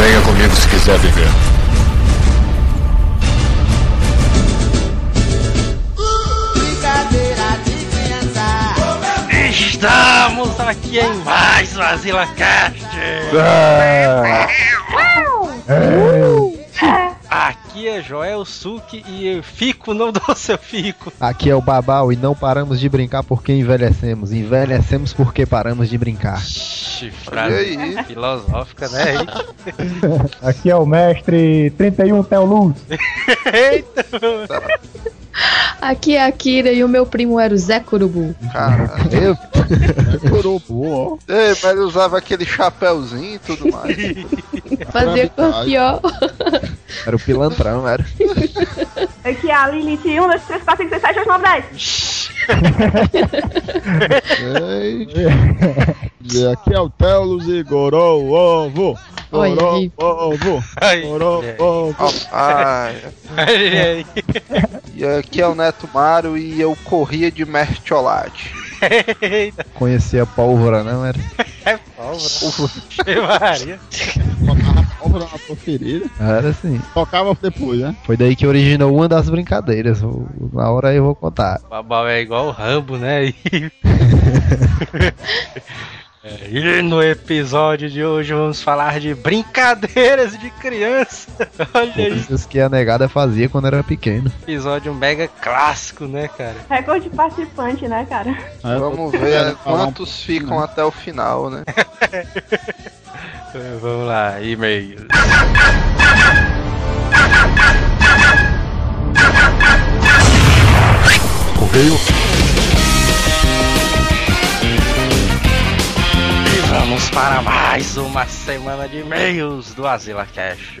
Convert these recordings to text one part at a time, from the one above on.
Venha comigo se quiser viver. Estamos aqui em mais um Azila Cast. Aqui é Joel Suki e eu fico, não dou seu fico. Aqui é o Babau e não paramos de brincar porque envelhecemos. Envelhecemos porque paramos de brincar. Frase filosófica, né? Aqui é o mestre 31 Theo Luz. Eita! Aqui é a Kira e o meu primo era o Zé Curubu. Caralho. Curubu. Ei, mas ele usava aquele chapéuzinho e tudo mais. Fazia corpió. Era o pilantrão, era. Aqui é a Lilith 1, 2, 3, 4, 5, 6, 7, 8, 9, 10. E aqui é o Telos e Gorou Ovo. Oi. Gorou Ovo. Gorou Ovo. Ai, ai, ai. E aqui é o Neto Mário e eu corria de mertiolate. Conhecia a pólvora, não era? é pólvora. Maria. Tocava pólvora na tua ferida. Era assim. Tocava depois, né? Foi daí que originou uma das brincadeiras. Na hora eu vou contar. O Babau é igual o Rambo, né? E... É, e no episódio de hoje vamos falar de brincadeiras de criança. Olha Coisas que a negada fazia quando era pequeno. episódio mega clássico, né, cara? Recorde de participante, né, cara? Tô Vamos ver um quantos ficam até o final, né? É, Vamos lá, e-mail. Correio. Vamos para mais uma semana de e-mails do Azila Cash.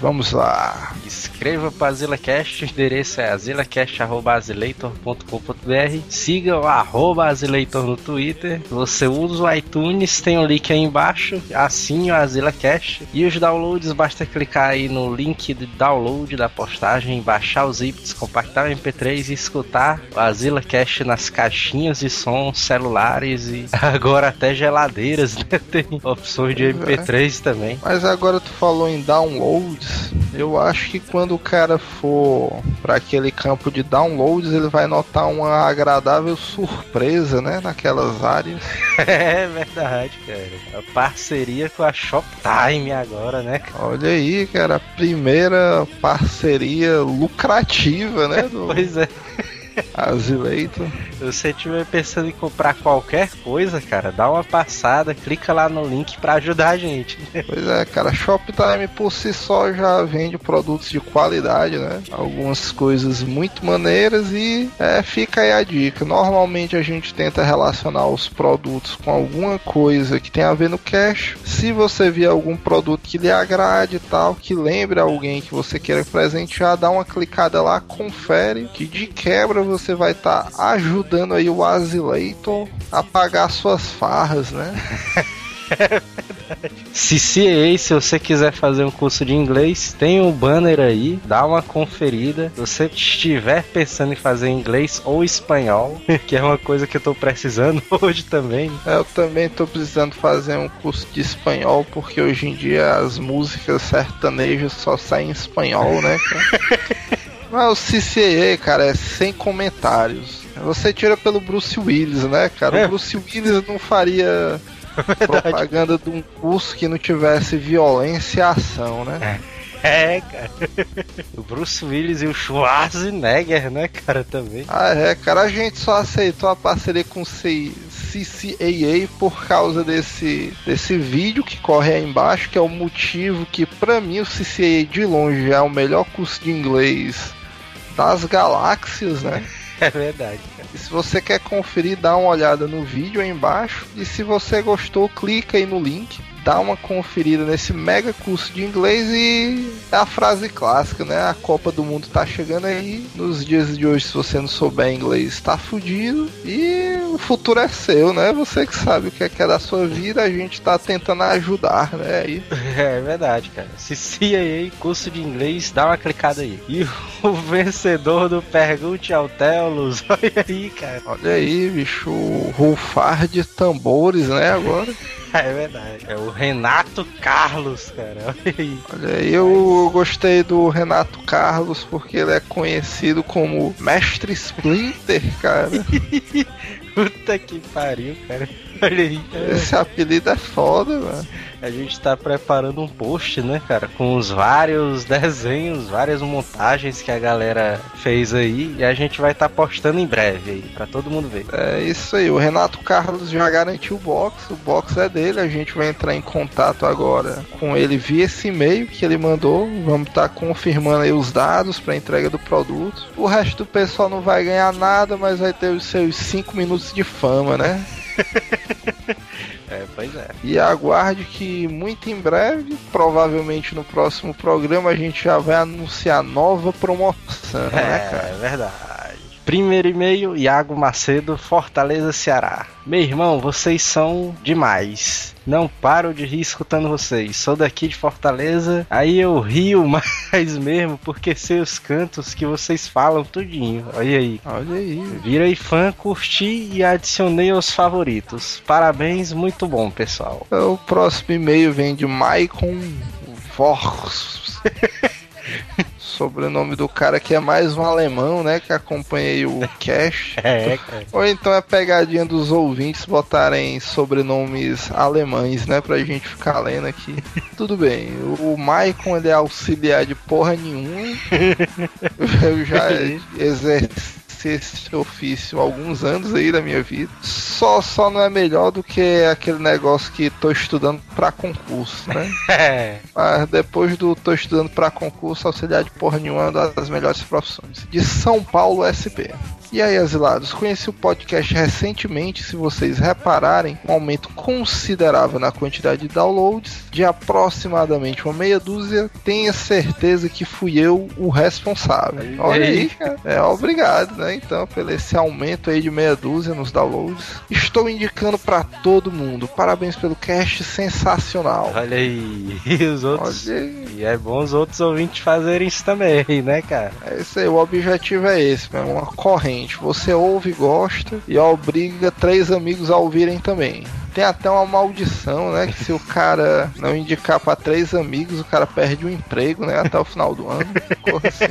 Vamos lá. Escreva para AzilaCast, o endereço é azilacast.azileitor.com.br Siga o arroba Azileitor no Twitter. Você usa o iTunes, tem o link aí embaixo. Assine o AzilaCast. E os downloads, basta clicar aí no link de download da postagem, baixar os zips, compactar o MP3 e escutar o AzilaCast nas caixinhas de som, celulares e agora até geladeiras, né? Tem opções de MP3 também. Mas agora tu falou em downloads. Eu acho que quando o cara for para aquele campo de downloads, ele vai notar uma agradável surpresa, né? Naquelas áreas. É verdade, cara. A parceria com a Shoptime agora, né? Olha aí, cara, a primeira parceria lucrativa, né? Do Pois é. Azileito. Se você estiver pensando em comprar qualquer coisa, cara, dá uma passada, clica lá no link pra ajudar a gente. Pois é, cara, Shoptime por si só já vende produtos de qualidade, né? Algumas coisas muito maneiras e é, fica aí a dica. Normalmente a gente tenta relacionar os produtos com alguma coisa que tem a ver no cash. Se você vê algum produto que lhe agrade e tal, que lembre alguém que você queira presentear, dá uma clicada lá, confere, que de quebra você vai estar ajudando aí o Azileitor a pagar suas farras, né? CCA, se você quiser fazer um curso de inglês, tem um banner aí, dá uma conferida. Se você estiver pensando em fazer inglês ou espanhol, que é uma coisa que eu tô precisando hoje também. É, Eu também tô precisando fazer um curso de espanhol, porque hoje em dia as músicas sertanejas só saem em espanhol, né? Mas o CCA, cara, é sem comentários. Você tira pelo Bruce Willis, né, cara? É. O Bruce Willis não faria propaganda de um curso que não tivesse violência e ação, né? É, cara. O Bruce Willis e o Schwarzenegger, né, cara, também. Ah, é, cara, a gente só aceitou a parceria com o CCAA por causa desse, desse vídeo que corre aí embaixo, que é o motivo que, pra mim, o CCAA de longe é o melhor curso de inglês das galáxias, né? É verdade, cara. E se você quer conferir, dá uma olhada no vídeo aí embaixo. E se você gostou, clica aí no link. Dá uma conferida nesse mega curso de inglês e é a frase clássica, né? A Copa do Mundo tá chegando aí. Nos dias de hoje, se você não souber inglês, tá fudido. E o futuro é seu, né? Você que sabe o que é, que é da sua vida, a gente tá tentando ajudar, né? Aí. É verdade, cara. CCAA, curso de inglês, dá uma clicada aí. E o vencedor do Pergunte ao Telos, olha aí, cara. Olha aí, bicho, o rufar de tambores, né? Agora. é verdade. É o Renato Carlos, cara. Olha aí. Olha aí, eu gostei do Renato Carlos porque ele é conhecido como Mestre Splinter, cara. Puta que pariu, cara. Olha aí. Esse apelido é foda, mano. A gente tá preparando um post, né, cara, com os vários desenhos, várias montagens que a galera fez aí e a gente vai estar tá postando em breve aí pra todo mundo ver. É isso aí, o Renato Carlos já garantiu o box, o box é dele, a gente vai entrar em contato agora com ele via esse e-mail que ele mandou. Vamos estar tá confirmando aí os dados para entrega do produto. O resto do pessoal não vai ganhar nada, mas vai ter os seus 5 minutos de fama, né? É, pois é. E aguarde que muito em breve, provavelmente no próximo programa, a gente já vai anunciar nova promoção, é, né, cara? É verdade. Primeiro e-mail, Iago Macedo, Fortaleza, Ceará. Meu irmão, vocês são demais. Não paro de rir escutando vocês. Sou daqui de Fortaleza, aí eu rio mais mesmo porque sei os cantos que vocês falam tudinho. Olha aí. Olha aí. Virei fã, curti e adicionei aos favoritos. Parabéns, muito bom, pessoal. O próximo e-mail vem de Maicon Vors. sobrenome do cara que é mais um alemão, né? Que acompanhei o Cash. É, cara. Ou então é pegadinha dos ouvintes botarem sobrenomes alemães, né? Pra gente ficar lendo aqui. Tudo bem. O Maicon ele é auxiliar de porra nenhuma. Eu já exerci esse ofício há alguns anos aí da minha vida. Só, só não é melhor do que aquele negócio que tô estudando para concurso, né? É. Mas depois do tô estudando para concurso, auxiliar de porra nenhuma é uma das melhores profissões. De São Paulo SP. E aí, asilados, conheci o podcast recentemente. Se vocês repararem, um aumento considerável na quantidade de downloads, de aproximadamente uma meia dúzia. Tenha certeza que fui eu o responsável. Olha aí. É, obrigado, né? Então, pelo esse aumento aí de meia dúzia nos downloads. Estou indicando para todo mundo. Parabéns pelo cast sensacional. Olha aí. E os outros. E é bom os outros ouvintes fazerem isso também, né, cara? É isso aí, o objetivo é esse, é uma corrente. Você ouve, gosta e obriga três amigos a ouvirem também. Tem até uma maldição, né? Que se o cara não indicar para três amigos, o cara perde o emprego, né? Até o final do ano. Assim.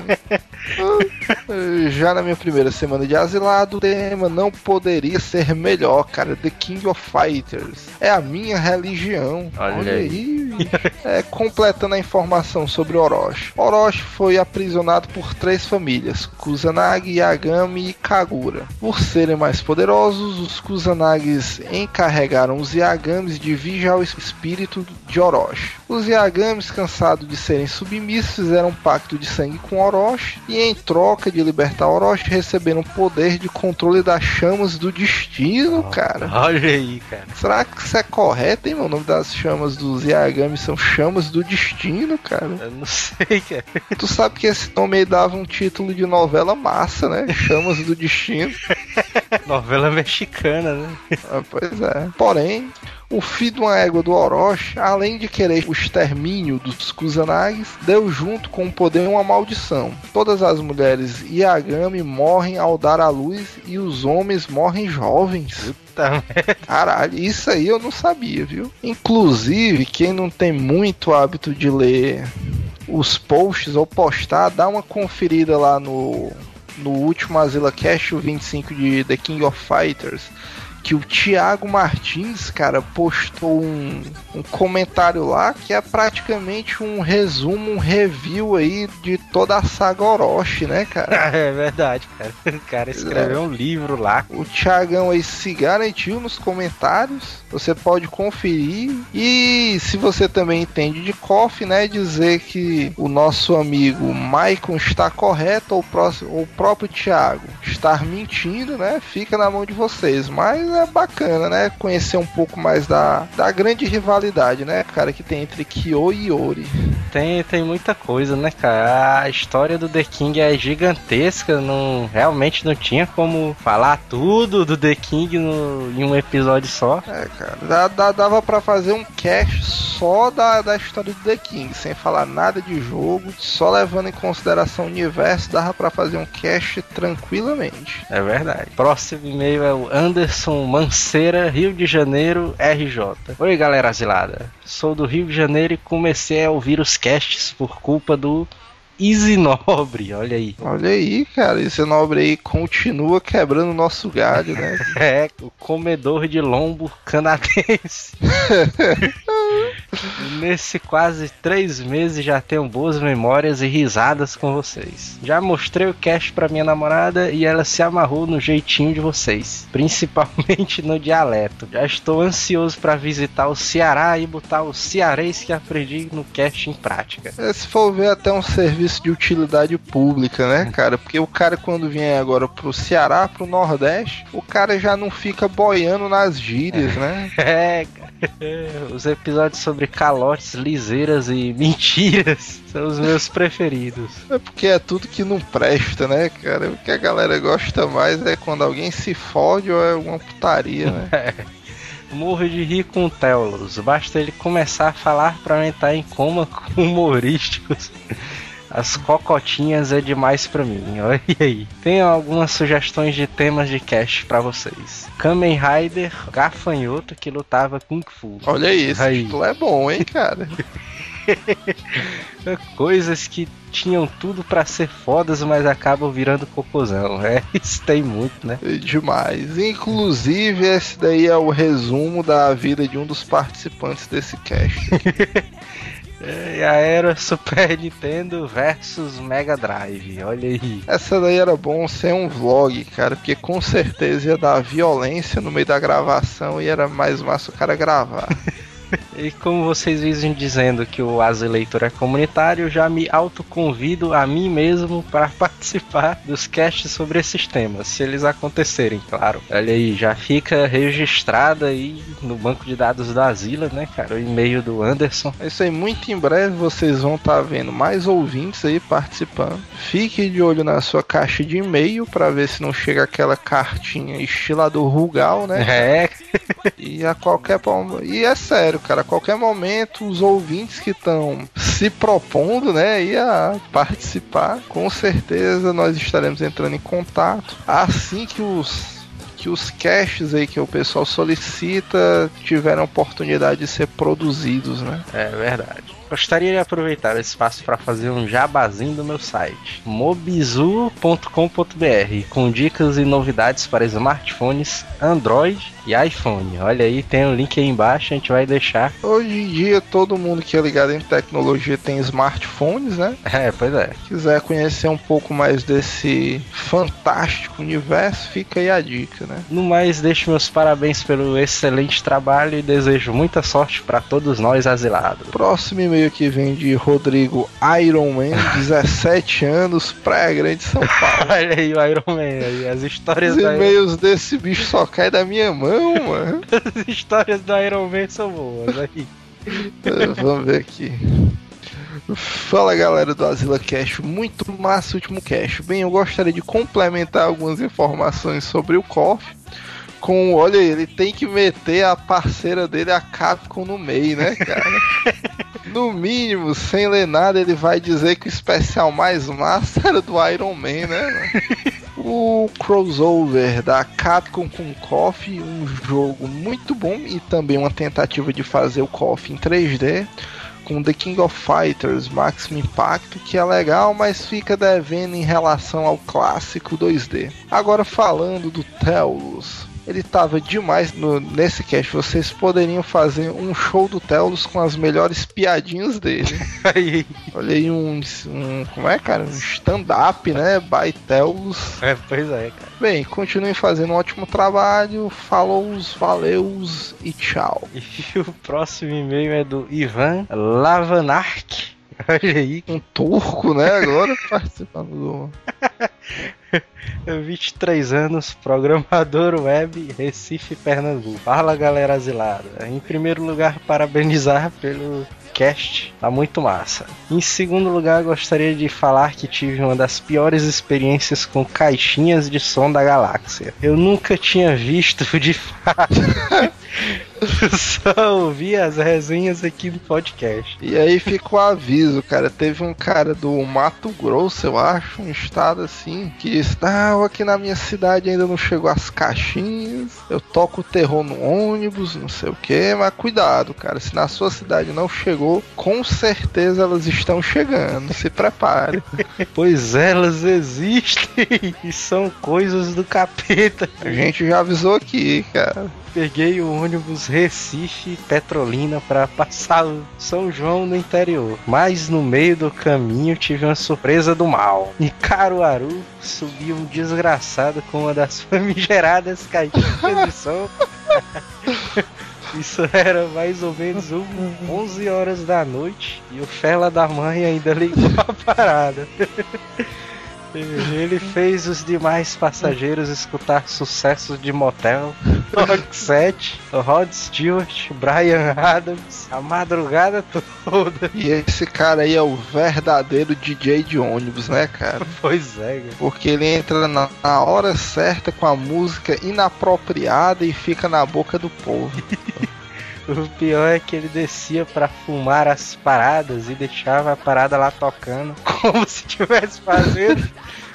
Já na minha primeira semana de asilado, o tema não poderia ser melhor, cara. The King of Fighters. É a minha religião. Olha Olha, aí. aí. É, completando a informação sobre Orochi. Orochi foi aprisionado por três famílias: Kusanagi, Yagami e Kagura. Por serem mais poderosos, os Kusanags encarregaram os Yagamis de vigiar o espírito de Orochi. Os Yagamis, cansados de serem submissos, fizeram um pacto de sangue com Orochi e, em troca de libertar Orochi, receberam o poder de controle das chamas do destino, cara. Olha aí, cara. Será que isso é correto, hein, meu? O nome das chamas dos Yagami são chamas do destino, cara. Eu não sei, cara. Tu sabe que esse nome aí dava um título de novela massa, né? Chamas do destino. Novela mexicana, né? Ah, pois é. Porém, o filho de uma égua do Orochi, além de querer o extermínio dos Kusanags, deu junto com o poder uma maldição. Todas as mulheres Yagami morrem ao dar à luz e os homens morrem jovens. Caralho, isso aí eu não sabia, viu? Inclusive, quem não tem muito hábito de ler os posts ou postar, dá uma conferida lá no, no último Azila Cash, o 25 de The King of Fighters, que o Thiago Martins, cara, postou um, um comentário lá que é praticamente um resumo, um review aí de toda a saga Orochi, né, cara? É verdade, cara. O cara escreveu um livro lá. O Thiagão aí se garantiu nos comentários. Você pode conferir. E se você também entende de coffee, né? Dizer que o nosso amigo Maicon está correto ou o, próximo, ou o próprio Thiago estar mentindo, né? Fica na mão de vocês. Mas é bacana, né? Conhecer um pouco mais da, da grande rivalidade, né, cara, que tem entre Kyo e Yori. Tem, tem muita coisa, né, cara? A história do The King é gigantesca. Não, realmente não tinha como falar tudo do The King no, em um episódio só. É, cara, dá, dá- dava pra fazer um cast só da, da história do The King, sem falar nada de jogo, só levando em consideração o universo, dava pra fazer um cast tranquilamente. É verdade. Próximo e-mail é o Anderson Manceira, Rio de Janeiro, RJ. Oi, galera asilada. Sou do Rio de Janeiro e comecei a ouvir os casts por culpa do Easy Nobre, olha aí. Olha aí, cara, esse nobre aí continua quebrando o nosso galho, né? É, o comedor de lombo canadense. Nesse quase três meses já tenho boas memórias e risadas com vocês. Já mostrei o cast pra minha namorada e ela se amarrou no jeitinho de vocês, principalmente no dialeto. Já estou ansioso pra visitar o Ceará e botar o cearês que aprendi no cast em prática. É, se for ver até um serviço de utilidade pública, né, cara? Porque o cara quando vem agora pro Ceará, pro Nordeste, o cara já não fica boiando nas gírias, né? É, cara. Os episódios sobre calotes, liseiras e mentiras são os meus preferidos. É porque é tudo que não presta, né, cara? O que a galera gosta mais é quando alguém se fode ou é uma putaria, né? Morro de rir com o Telos. Basta ele começar a falar pra eu entrar em coma com humorísticos. As cocotinhas é demais pra mim, olha aí. Tenho algumas sugestões de temas de cast pra vocês. Kamen Rider Gafanhoto que lutava Kung Fu. Olha aí, esse Aí. título é bom, hein, cara? Coisas que tinham tudo pra ser fodas, mas acabam virando cocôzão. É, isso tem muito, né? É Demais. Inclusive, esse daí é o resumo da vida de um dos participantes desse cast. É, a era Super Nintendo versus Mega Drive. Olha aí. Essa daí era bom ser um vlog, cara, porque com certeza ia dar violência no meio da gravação e era mais massa o cara gravar. E como vocês vivem dizendo que o Azeleitor é comunitário, já me autoconvido a mim mesmo para participar dos casts sobre esses temas, se eles acontecerem, claro. Olha aí, já fica registrado aí no banco de dados da Asila, né, cara? O e-mail do Anderson. É isso aí, muito em breve vocês vão estar vendo mais ouvintes aí participando. Fique de olho na sua caixa de e-mail para ver se não chega aquela cartinha estilador Rugal, né? É, E a qualquer pom- e é sério, cara, a qualquer momento os ouvintes que estão se propondo, né, aí a participar, com certeza nós estaremos entrando em contato assim que os que os caches aí que o pessoal solicita tiverem a oportunidade de ser produzidos, né? é verdade. Gostaria de aproveitar esse espaço para fazer um jabazinho do meu site, mobizu.com.br, com dicas e novidades para smartphones, Android e iPhone. Olha aí, tem um link aí embaixo, a gente vai deixar. Hoje em dia todo mundo que é ligado em tecnologia tem smartphones, né? É, pois é. quiser conhecer um pouco mais desse fantástico universo, fica aí a dica, né? No mais, deixo meus parabéns pelo excelente trabalho e desejo muita sorte para todos nós asilados. Próximo e-mail que vem de Rodrigo Ironman, 17 anos, Praia Grande, São Paulo. Olha aí o Iron Man, aí, as histórias Os da e-mails desse bicho só caem da minha mão, mano. as histórias do Iron Man são boas aí. Eh, Vamos ver aqui. Fala galera do Asila Cash, muito massa o último cash. Bem, eu gostaria de complementar algumas informações sobre o KOF. Com, olha aí, ele tem que meter a parceira dele, a Capcom, no meio, né, cara? No mínimo, sem ler nada, ele vai dizer que o especial mais massa era do Iron Man, né? O crossover da Capcom com KOF, um jogo muito bom e também uma tentativa de fazer o KOF em 3D com The King of Fighters Maximum Impact, que é legal, mas fica devendo em relação ao clássico 2D. Agora falando do Telos, ele tava demais no, nesse cast. Vocês poderiam fazer um show do Telos com as melhores piadinhas dele. Aí, Olha aí um, um como é, cara, um stand-up, né? By Telos. é, pois é, cara. Bem, continuem fazendo um ótimo trabalho. Falou, valeus e tchau. E o próximo e-mail é do Ivan Lavanark. Olha aí, Um turco, né? Agora participando do 23 anos, programador web, Recife, Pernambuco. Fala galera asilada. Em primeiro lugar, parabenizar pelo cast, tá muito massa. Em segundo lugar, gostaria de falar que tive uma das piores experiências com caixinhas de som da galáxia. Eu nunca tinha visto de fato Só ouvir as resenhas aqui no podcast. E aí fica o aviso, cara. Teve um cara do Mato Grosso, eu acho, um estado assim, que disse: Não, aqui na minha cidade ainda não chegou as caixinhas. Eu toco terror no ônibus, não sei o que, mas cuidado, cara. Se na sua cidade não chegou, com certeza elas estão chegando. Se prepare. Pois elas existem e são coisas do capeta. A gente já avisou aqui, cara. Peguei o ônibus Recife Petrolina para passar o São João no interior. Mas no meio do caminho tive uma surpresa do mal. Em Caruaru subiu um desgraçado com uma das famigeradas caixinhas de som. Isso era mais ou menos um, 11 horas da noite e o Fela da Mãe ainda ligou a parada. Ele fez os demais passageiros escutar sucessos de motel, Rock 7, Rod Stewart, Brian Adams, a madrugada toda. E esse cara aí é o verdadeiro DJ de ônibus, né, cara? Pois é, cara. Porque ele entra na, na hora certa com a música inapropriada e fica na boca do povo. O pior é que ele descia pra fumar as paradas e deixava a parada lá tocando, como se estivesse fazendo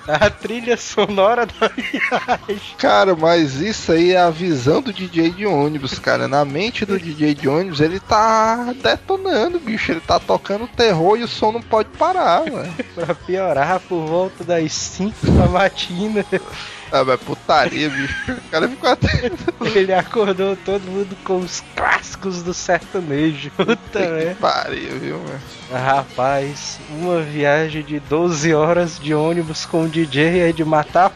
a trilha sonora da viagem. Cara, mas isso aí é a visão do DJ de ônibus, cara. Na mente do DJ de ônibus, ele tá detonando, bicho. Ele tá tocando terror e o som não pode parar, velho. Pra piorar, por volta das 5 da matina, Ah, mas putaria, bicho. O cara ficou até. ele acordou todo mundo com os clássicos do sertanejo. Puta, né? pariu, viu, mano? Rapaz, uma viagem de 12 horas de ônibus com o DJ é de matar.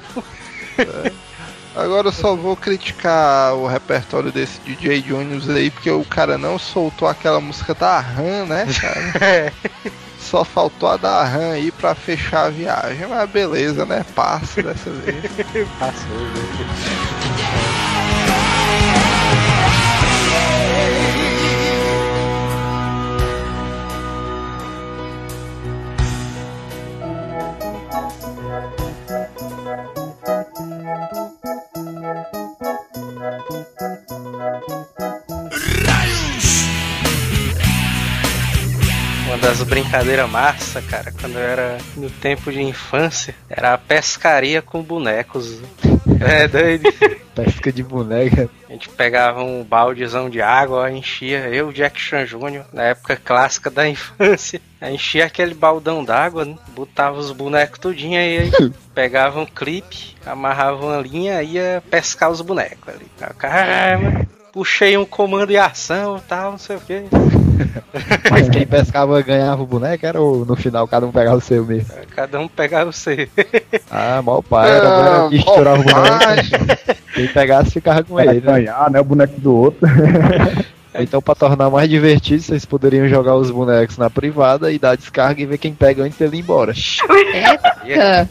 Agora eu só vou criticar o repertório desse DJ de ônibus aí, porque o cara não soltou aquela música da RAM, né, cara? É. Só faltou a da RAM aí pra fechar a viagem. Mas beleza, né? Passa dessa vez. Passou, das brincadeiras massa, cara, quando eu era no tempo de infância, era a pescaria com bonecos. É doido. Pesca de boneca. A gente pegava um baldezão de água, enchia, eu, Jack Chan Jr., na época clássica da infância, enchia aquele baldão d'água, né? botava os bonecos tudinho aí, aí pegava um clipe, amarrava uma linha e ia pescar os bonecos ali. Aí o cara, "Ah, puxei um comando e ação e tal, não sei o que. Mas quem pescava ganhava o boneco, era ou no final cada um pegava o seu mesmo? Cada um pegava o seu. Ah, mal pai, era Ah, ah, que estourava o boneco. Quem pegasse ficava com ele. né? ganhar, né? O boneco do outro. Então, pra tornar mais divertido, vocês poderiam jogar os bonecos na privada e dar descarga e ver quem pega antes dele ir embora. Eita!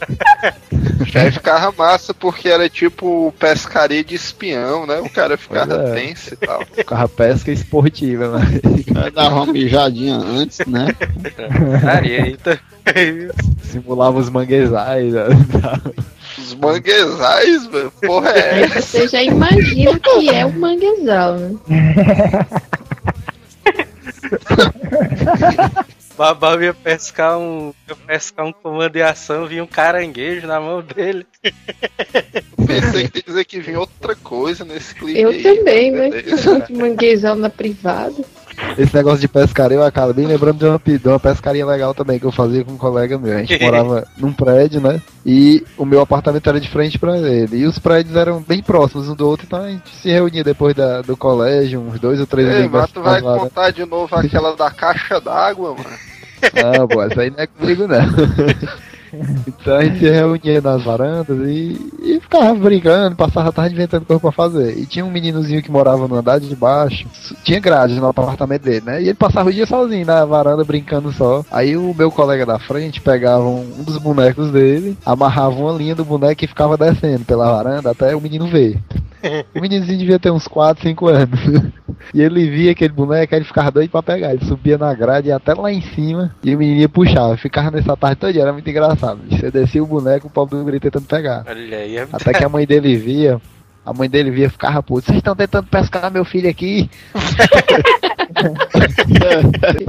Aí ficava massa porque era tipo pescaria de espião, né? O cara ficava Pois é. tenso e tal. Ficava pesca esportiva, né? Aí dava uma mijadinha antes, né? Areia, então. Simulava os manguezais. né? Os manguezais, velho. Porra é essa? você já imagina o que é um manguezal, né? Babau ia pescar um. Ia pescar um comando de ação, vinha um caranguejo na mão dele. Pensei que dizer que vinha outra coisa nesse clipe. Eu aí, também, né? beleza. Manguezal na privada. Esse negócio de pescaria eu acabo bem lembrando de uma, de uma pescaria legal também que eu fazia com um colega meu. A gente morava num prédio, né? E o meu apartamento era de frente pra ele. E os prédios eram bem próximos um do outro, então a gente se reunia depois da, do colégio, uns dois ou três Ei, mas tu vai lá, né? contar de novo aquela da caixa d'água, mano. Não, pô, essa aí não é comigo não. Então a gente se reunia nas varandas e, e ficava brincando, passava a tarde inventando coisa pra fazer. E tinha um meninozinho que morava no andar de baixo, tinha grade no apartamento dele, né? E ele passava o dia sozinho na varanda brincando só. Aí o meu colega da frente pegava um, um dos bonecos dele, amarrava uma linha do boneco e ficava descendo pela varanda até o menino ver. O meninozinho devia ter uns 4, 5 anos. E ele via aquele boneco, aí ele ficava doido pra pegar. Ele subia na grade e até lá em cima, e o menino ia puxar. Ficava nessa tarde toda, era muito engraçado. Você descia o boneco, o pobre do guri tentando pegar. Olha aí, é Até que a mãe dele via, A mãe dele via ficava puto. Vocês estão tentando pescar meu filho aqui?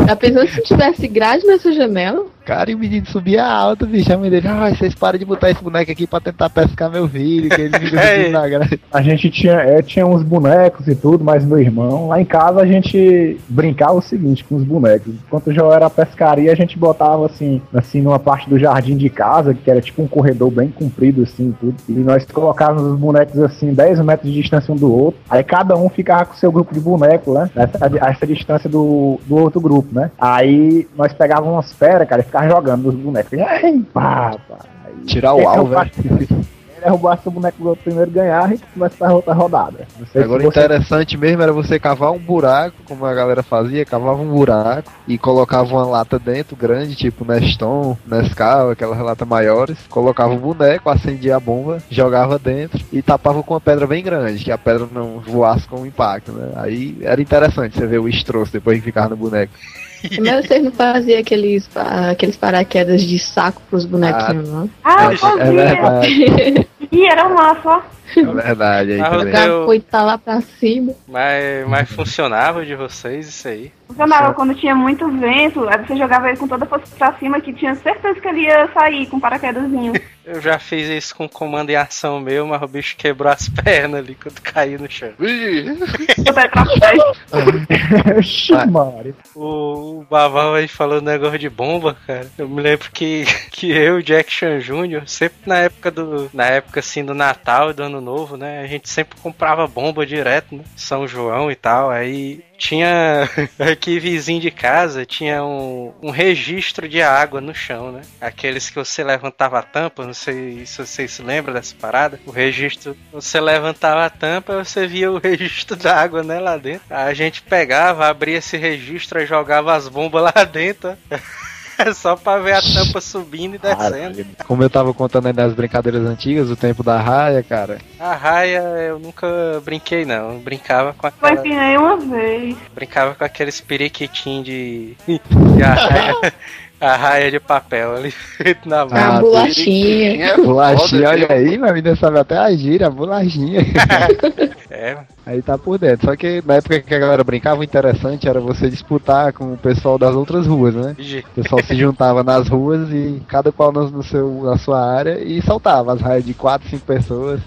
Tá pensando se tivesse grade nessa janela? Cara, e o menino subia alto, bicho. A mãe dele, ai, vocês param de botar esse boneco aqui pra tentar pescar meu filho, que ele fica É. na grade. A gente tinha, é, tinha uns bonecos e tudo, mas meu irmão, lá em casa a gente brincava o seguinte com os bonecos. Enquanto já era a pescaria, a gente botava assim, assim, numa parte do jardim de casa, que era tipo um corredor bem comprido, assim, tudo. E nós colocávamos os bonecos assim, 10 metros de distância um do outro. Aí cada um ficava com o seu grupo de boneco, né? Essa, essa distância do, do outro grupo, né? Aí nós pegávamos umas feras, cara, ficava jogando nos bonecos. E aí, pá, pá. Aí, Tirar o alvo, velho. Derrubasse o boneco do outro primeiro ganhar e começa pra outra rodada. Agora você- interessante mesmo era você cavar um buraco, como a galera fazia, cavava um buraco e colocava uma lata dentro, grande, tipo Neston, Nescau, aquelas latas maiores, colocava o boneco, acendia a bomba, jogava dentro e tapava com uma pedra bem grande, que a pedra não voasse com o impacto, né? Aí era interessante você ver o estroço depois que ficava no boneco. Mas vocês não faziam aqueles, aqueles paraquedas de saco pros bonequinhos, não? Ah, eu É fazia. verdade, Ih, era massa, ó. É verdade. Aí Ah, também. eu- Jogar foi tá lá pra cima. Mas, mas funcionava de vocês isso aí? Funcionava quando tinha muito vento, aí você jogava ele com toda a força pra cima, que tinha certeza que ele ia sair com um paraquedazinho. Eu já fiz isso com comando em ação meu, mas o bicho quebrou as pernas ali quando caiu no chão. Eu. O, o Baval aí falou negócio de bomba, cara. Eu me lembro que, que eu, Jack Chan Jr., sempre na época do. Na época assim do Natal e do Ano Novo, né? A gente sempre comprava bomba direto, né? São João e tal. Aí tinha aqui vizinho de casa, tinha um, um registro de água no chão, né? Aqueles que você levantava a tampa, não sei se vocês se lembram dessa parada. O registro, você levantava a tampa, você via o registro da água, né, lá dentro. A gente pegava, abria esse registro e jogava as bombas lá dentro. Só pra ver a tampa subindo e descendo. Como eu tava contando aí das brincadeiras antigas, o tempo da raia, cara. A raia eu nunca brinquei não, eu brincava com Foi aquela, empinei uma vez. brincava com aqueles periquitinhos de, de arraia, arraia de papel ali feito na mão. a bolachinha. Bolachinha, olha aí, mas ainda sabe até a gíria, a bolachinha. É, Aí tá por dentro. Só que na época que a galera brincava, o interessante era você disputar com o pessoal das outras ruas, né? O pessoal se juntava nas ruas e cada qual no, no seu, na sua área e saltava as raias de 4, 5 pessoas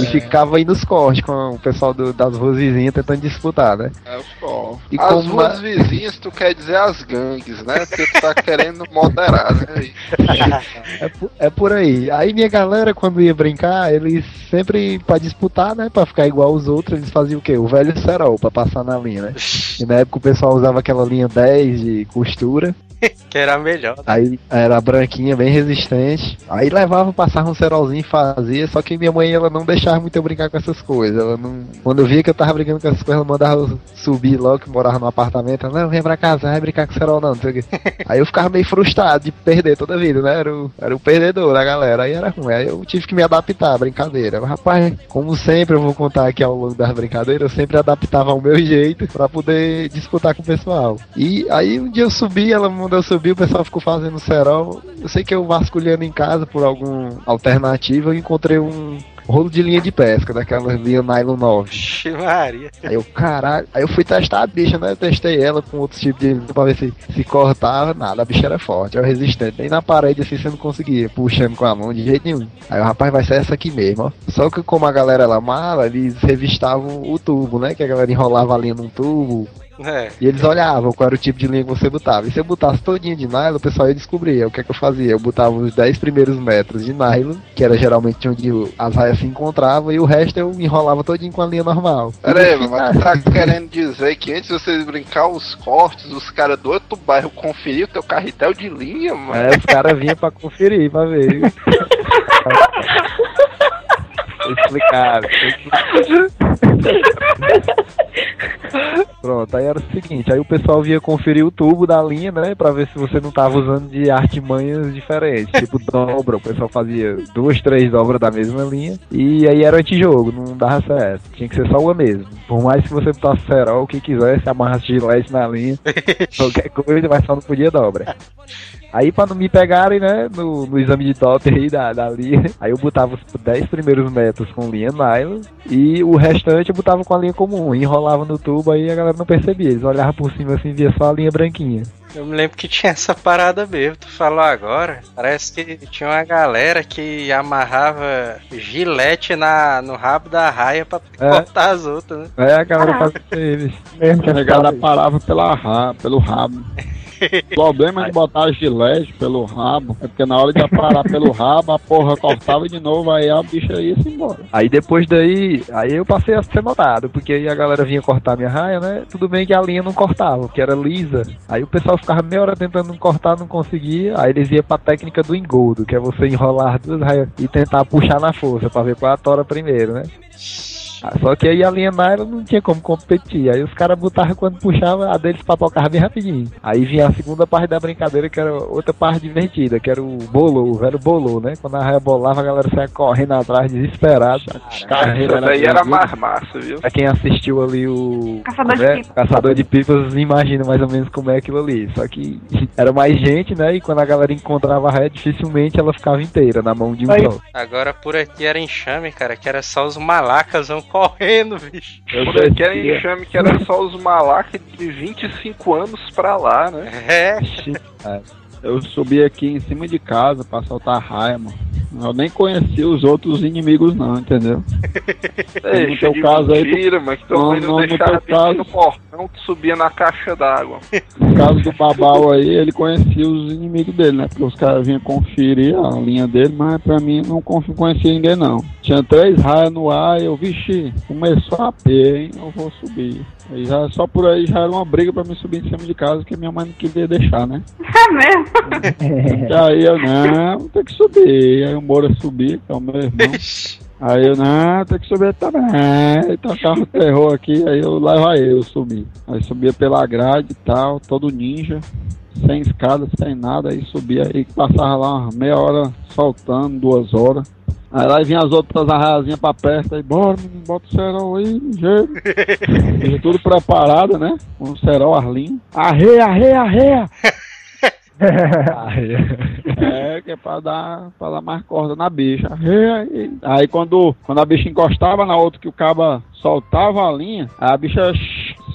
e ficava aí nos cortes com o pessoal do- das ruas vizinhas tentando disputar, né? É, pô. E as como ruas vizinhas, tu quer dizer as gangues, né? Porque tu tá querendo moderar, né? É, por- é por aí. Aí minha galera, quando ia brincar, eles sempre, pra disputar, né? Pra ficar igual os outros, eles faziam o quê? O velho cerol pra passar na linha, né? E na época o pessoal usava aquela linha 10 de costura. que era melhor. Aí era branquinha, bem resistente. Aí levava, passava um cerolzinho e fazia. Só que minha mãe, ela não deixava muito eu brincar com essas coisas. Ela não... Quando eu via que eu tava brincando com essas coisas, ela mandava eu subir logo, que morava no apartamento. Ela, não, vem pra casa, vai brincar com cerol não, não sei o quê. Aí eu ficava meio frustrado de perder toda a vida, né? Era o, era o perdedor da galera. Aí era ruim. Aí eu tive que me adaptar à brincadeira. Mas, rapaz, como sempre, eu vou contar aqui ao longo das brincadeiras, eu sempre adaptava ao meu jeito pra poder disputar com o pessoal. E aí um dia eu subi, ela me mandou eu subir, o pessoal ficou fazendo cerol. Eu sei que eu vasculhando em casa por algum alternativa, eu encontrei um rolo de linha de pesca, daquela linha nylon 9. Vixe Maria. Aí eu, caralho, aí eu fui testar a bicha, né? Eu testei ela com outros tipos de linha pra ver se, se cortava, nada, a bicha era forte, era resistente. Nem na parede assim você não conseguia, puxando com a mão de jeito nenhum. Aí o rapaz vai ser essa aqui mesmo, ó. Só que como a galera era mala, eles revistavam o tubo, né? Que a galera enrolava a linha num tubo, É. e eles olhavam qual era o tipo de linha que você botava. E se eu botasse todinha de nylon, o pessoal ia descobrir. O que é que eu fazia? Eu botava os 10 primeiros metros de nylon, que era geralmente onde as raias se encontravam, e o resto eu enrolava todinho com a linha normal. Pera aí, no mas tu tá querendo dizer que antes de vocês brincar os cortes, os caras do outro bairro conferiam o teu carretel de linha, mano? É, os caras vinham pra conferir, pra ver. Explicado. Pronto, aí era o seguinte, aí o pessoal via conferir o tubo da linha, né, pra ver se você não tava usando de artimanhas diferentes, tipo dobra, o pessoal fazia duas, três dobras da mesma linha, e aí era antijogo, não dava certo, tinha que ser só uma mesmo. Por mais que você botasse cerol, o que quisesse, amarrasse gilete na linha, qualquer coisa, mas só não podia dobra. Aí pra não me pegarem, né, no, no exame de top aí da, da linha, aí eu botava os 10 primeiros metros com linha nylon e o restante eu botava com a linha comum, enrolava no tubo aí a galera não percebia, eles olhavam por cima assim via só a linha branquinha. Eu me lembro que tinha essa parada mesmo, tu falou agora. Parece que tinha uma galera que amarrava gilete na, no rabo da raia pra É. cortar as outras, né? Aí a galera fazia isso. Mesmo que A a negada parava pela ra pelo rabo. O problema de botar gilete pelo rabo é porque na hora de parar pelo rabo, a porra cortava de novo, aí a bicha ia se embora. Aí depois daí, aí eu passei a ser notado, porque aí a galera vinha cortar minha raia, né? Tudo bem que a linha não cortava, porque era lisa. Aí o pessoal ficava meia hora tentando cortar, não conseguia. Aí eles iam pra técnica do engoldo, que é você enrolar duas raias e tentar puxar na força, pra ver qual a tora primeiro, né? Só que aí a linha nylon não tinha como competir. Aí os caras botavam quando puxava, a deles papocava bem rapidinho. Aí vinha a segunda parte da brincadeira, que era outra parte divertida, que era o bolô, o velho bolô, né? Quando a raia bolava, a galera saia correndo atrás, desesperado. Essa daí era mais massa, viu? Pra quem assistiu ali o Caçador de né, pipas. Caçador de Pipas, imagina mais ou menos como é aquilo ali. Só que era mais gente, né? E quando a galera encontrava a raia, dificilmente ela ficava inteira na mão de um Aí- só. Agora por aqui era enxame, cara, que era só os malacas vão correndo, bicho. Por aqui era enxame que era só os malacas de 25 anos pra lá, né? É, Eu subi aqui em cima de casa pra soltar raia, mano. Eu nem conhecia os outros inimigos não, entendeu? Ei, no teu caso aí, tu- mentira, mas que tua Não, não, não, no deixava teu bicho caso- no portão, tu subia na caixa d'água. No caso do Babau aí, ele conhecia os inimigos dele, né? Porque os caras vinham conferir a linha dele, mas pra mim não conhecia ninguém não. Tinha três raias no ar e eu, vixi, começou a pé, hein? Eu vou subir. Aí já, só por aí já era uma briga pra me subir em cima de casa, que minha mãe não queria deixar, né? É mesmo? E aí eu, não, tem que subir. Aí o Moura subia, que é o meu irmão. Aí eu, não, tem que subir também. Aí tocava o terror aqui, aí eu levo aí, eu subi. Aí subia pela grade e tal, todo ninja, sem escada, sem nada, aí subia aí passava lá uma meia hora soltando, duas horas. Aí lá vinha as outras arraiazinhas pra perto, aí bora, menino, bota o cerol aí, ligeiro. Tudo preparado, né? Com o cerol arlinho. Arreia, arreia, arreia! É, que é pra dar, pra dar mais corda na bicha. Aí, aí quando, quando a bicha encostava na outra que o caba soltava a linha, a bicha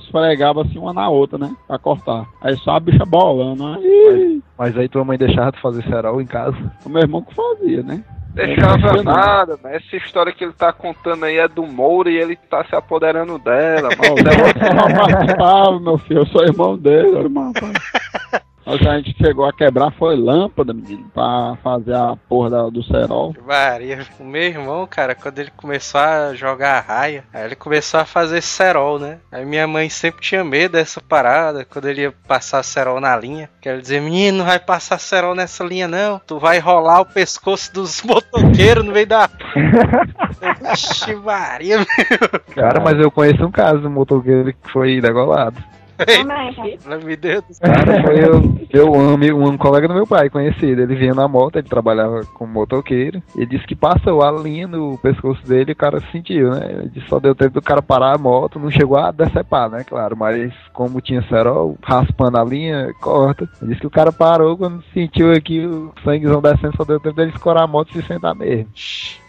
esfregava assim uma na outra, né? Pra cortar. Aí só a bicha bolando. Aí Mas aí tua mãe deixava tu fazer cerol em casa. o meu irmão que fazia, né? Deixava nada, mas essa história que ele tá contando aí é do Moura e ele tá se apoderando dela. Ó, o Zé não participava, meu filho. Eu sou irmão dele, irmão. Mas a gente chegou a quebrar foi lâmpada, menino, pra fazer a porra da- do cerol. Maria. O meu irmão, cara, quando ele começou a jogar a raia, aí ele começou a fazer cerol, né? Aí minha mãe sempre tinha medo dessa parada, quando ele ia passar cerol na linha. Que ela dizia, menino, não vai passar cerol nessa linha não. Tu vai rolar o pescoço dos motoqueiros no meio da... Ixi, Maria, Cara, mas eu conheço um caso do motoqueiro que foi degolado. Pelo me Deus. Cara, foi eu, eu um, amigo, um colega do meu pai, conhecido. Ele vinha na moto, ele trabalhava como motoqueiro. Ele disse que passou a linha no pescoço dele e o cara sentiu, né? Ele disse só deu tempo do cara parar a moto, não chegou a decepar, né? Claro, mas como tinha cerol, raspando a linha, corta. Ele disse que o cara parou quando sentiu aqui o sanguezão descendo, só deu tempo dele escorar a moto e se sentar mesmo.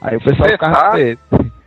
Aí o pessoal ficava Sentar? com medo.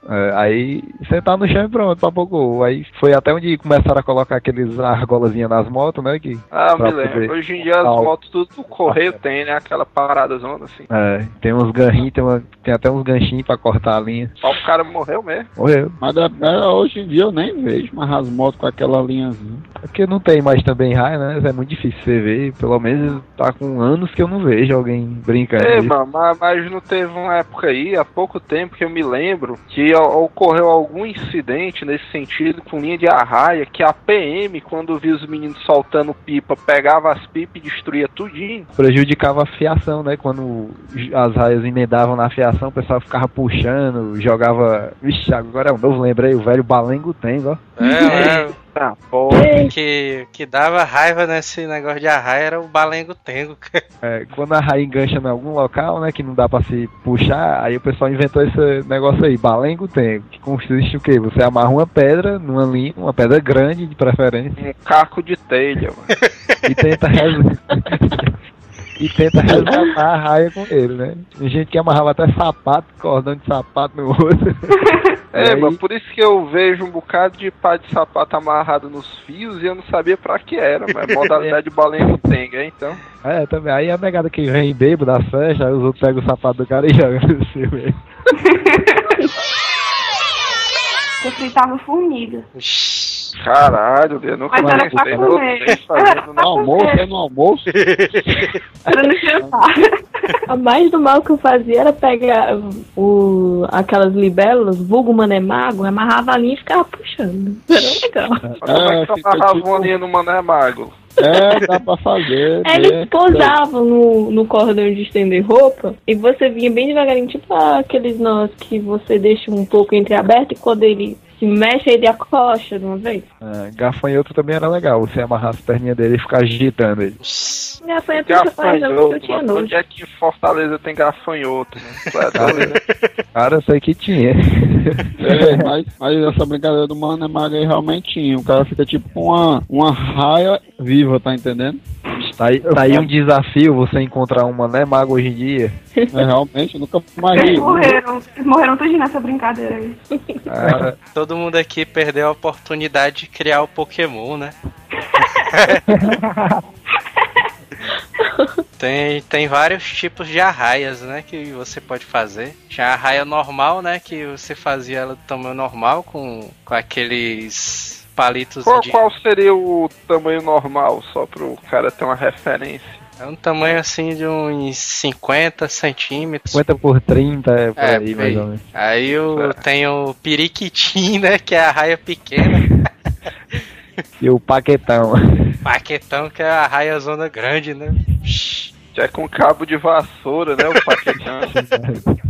É, aí sentar no chão e pronto, papocou. Aí foi até onde começaram a colocar aqueles argolazinhas nas motos, né? Que Ah, me lembro. Hoje em dia as motos tudo do correio tem, né? Aquela parada zona assim. É, tem uns garrinhos, tem, uma- tem até uns ganchinhos pra cortar a linha. Só o cara morreu mesmo. Morreu. Mas é- é, hoje em dia eu nem vejo mais as motos com aquela linhazinha. É porque não tem mais também raio, né? É muito difícil você ver. Pelo menos tá com anos que eu não vejo alguém brincando. Mano, mas, mas não teve uma época aí, há pouco tempo que eu me lembro, que o- ocorreu algum incidente nesse sentido com linha de arraia, que a PM, quando viu os meninos soltando pipa, pegava as pipas e destruía tudinho. Prejudicava a fiação, né? Quando as raias emendavam na fiação, o pessoal ficava puxando, jogava. Vixe, agora é um novo, lembrei, o velho Balengo tem, ó. É, é. Ah, porra. Que, que dava raiva nesse negócio de arraia era o balengo tengo. É, quando a raia engancha em algum local, né, que não dá pra se puxar, aí o pessoal inventou esse negócio aí, balengo tem, que consiste o quê? Você amarra uma pedra numa linha, uma pedra grande de preferência, Um caco de telha, mano. e tenta resolver. e tenta resgatar a raia com ele, né? Tem gente que amarrava até sapato, cordão de sapato no outro. É, aí- mas por isso que eu vejo um bocado de pá de sapato amarrado nos fios e eu não sabia pra que era, mas é modalidade de balenço tem, é, então. É, também. Aí a negada que vem bebo da festa, aí os outros pegam o sapato do cara e jogam no seu. velho. Eu fritava formiga. Caralho, eu nunca Mas era mais pensei fazendo No almoço, é no almoço. Era no jantar. A mais do mal que eu fazia era pegar o, aquelas libélulas, vulgo manemago, amarrava a linha e ficava puxando. Era legal. Mas Como é É, que fica eu amarrava tipo- uma linha no mané mago? É, dá pra fazer. Aí Eles né? pousavam no, no cordão de estender roupa e você vinha bem devagarinho, tipo aqueles nós que você deixa um pouco entreaberto e quando ele se mexe, ele acocha de uma vez. Ah, gafanhoto também era legal, você amarrar as perninhas dele e ficar agitando ele. Gafanhoto porque eu tinha Gafanhoto, nojo. onde é que em Fortaleza tem gafanhoto? Né? É né? Cara, eu sei que tinha. É, mas, mas essa brincadeira do mano é mago aí realmente tinha. O cara fica tipo com uma, uma raia viva, tá entendendo? Tá aí, tá aí um desafio você encontrar uma né mago hoje em dia. É, realmente, eu nunca mais. Eles morreram. Eles morreram todos nessa brincadeira aí. Cara, Todo mundo aqui perdeu a oportunidade de criar o Pokémon, né? Tem, tem vários tipos de arraias, né? Que você pode fazer. Tinha a arraia normal, né? Que você fazia ela do tamanho normal, com, com aqueles palitos Qual, de. qual seria o tamanho normal, só pro cara ter uma referência? É um tamanho assim de uns 50 centímetros. 50 por 30 é por É, aí, mais ou menos. Aí eu tenho o periquitim, né? Que é a raia pequena. E o paquetão. Paquetão, que é a raia zona grande, né? Já é com cabo de vassoura, né? O paquetão.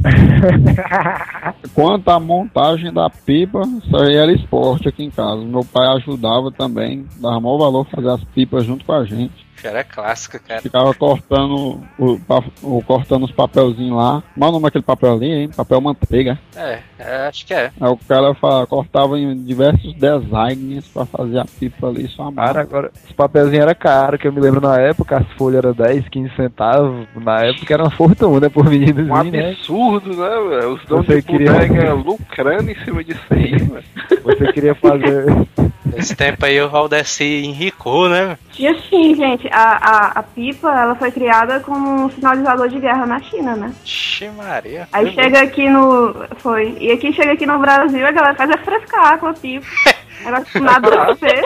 Quanto à montagem da pipa, isso aí era esporte aqui em casa. Meu pai ajudava também, dava maior valor fazer as pipas junto com a gente. Era clássica, cara. Ficava cortando, o, o- cortando os papelzinhos lá. Qual é o nome daquele papel ali, hein? Papel manteiga. É, é, acho que é. Aí o cara fa- cortava em diversos designs pra fazer a pipa ali, só Cara, agora, os papelzinhos eram caros, que eu me lembro na época, as folhas eram 10, 15 centavos. Na época era uma fortuna por Um meninozinho, né? absurdo, né? velho? Os donos Você de queria- lucrando em cima disso aí, velho. Você queria fazer. Nesse tempo aí o Valdeci enricou, né? E assim, gente, a, a, a pipa, ela foi criada como um sinalizador de guerra na China, né? Ixi, Maria. Aí chega aqui no. Foi. E aqui chega aqui no Brasil, a galera faz é frescar com a pipa. Negócio nada a ver.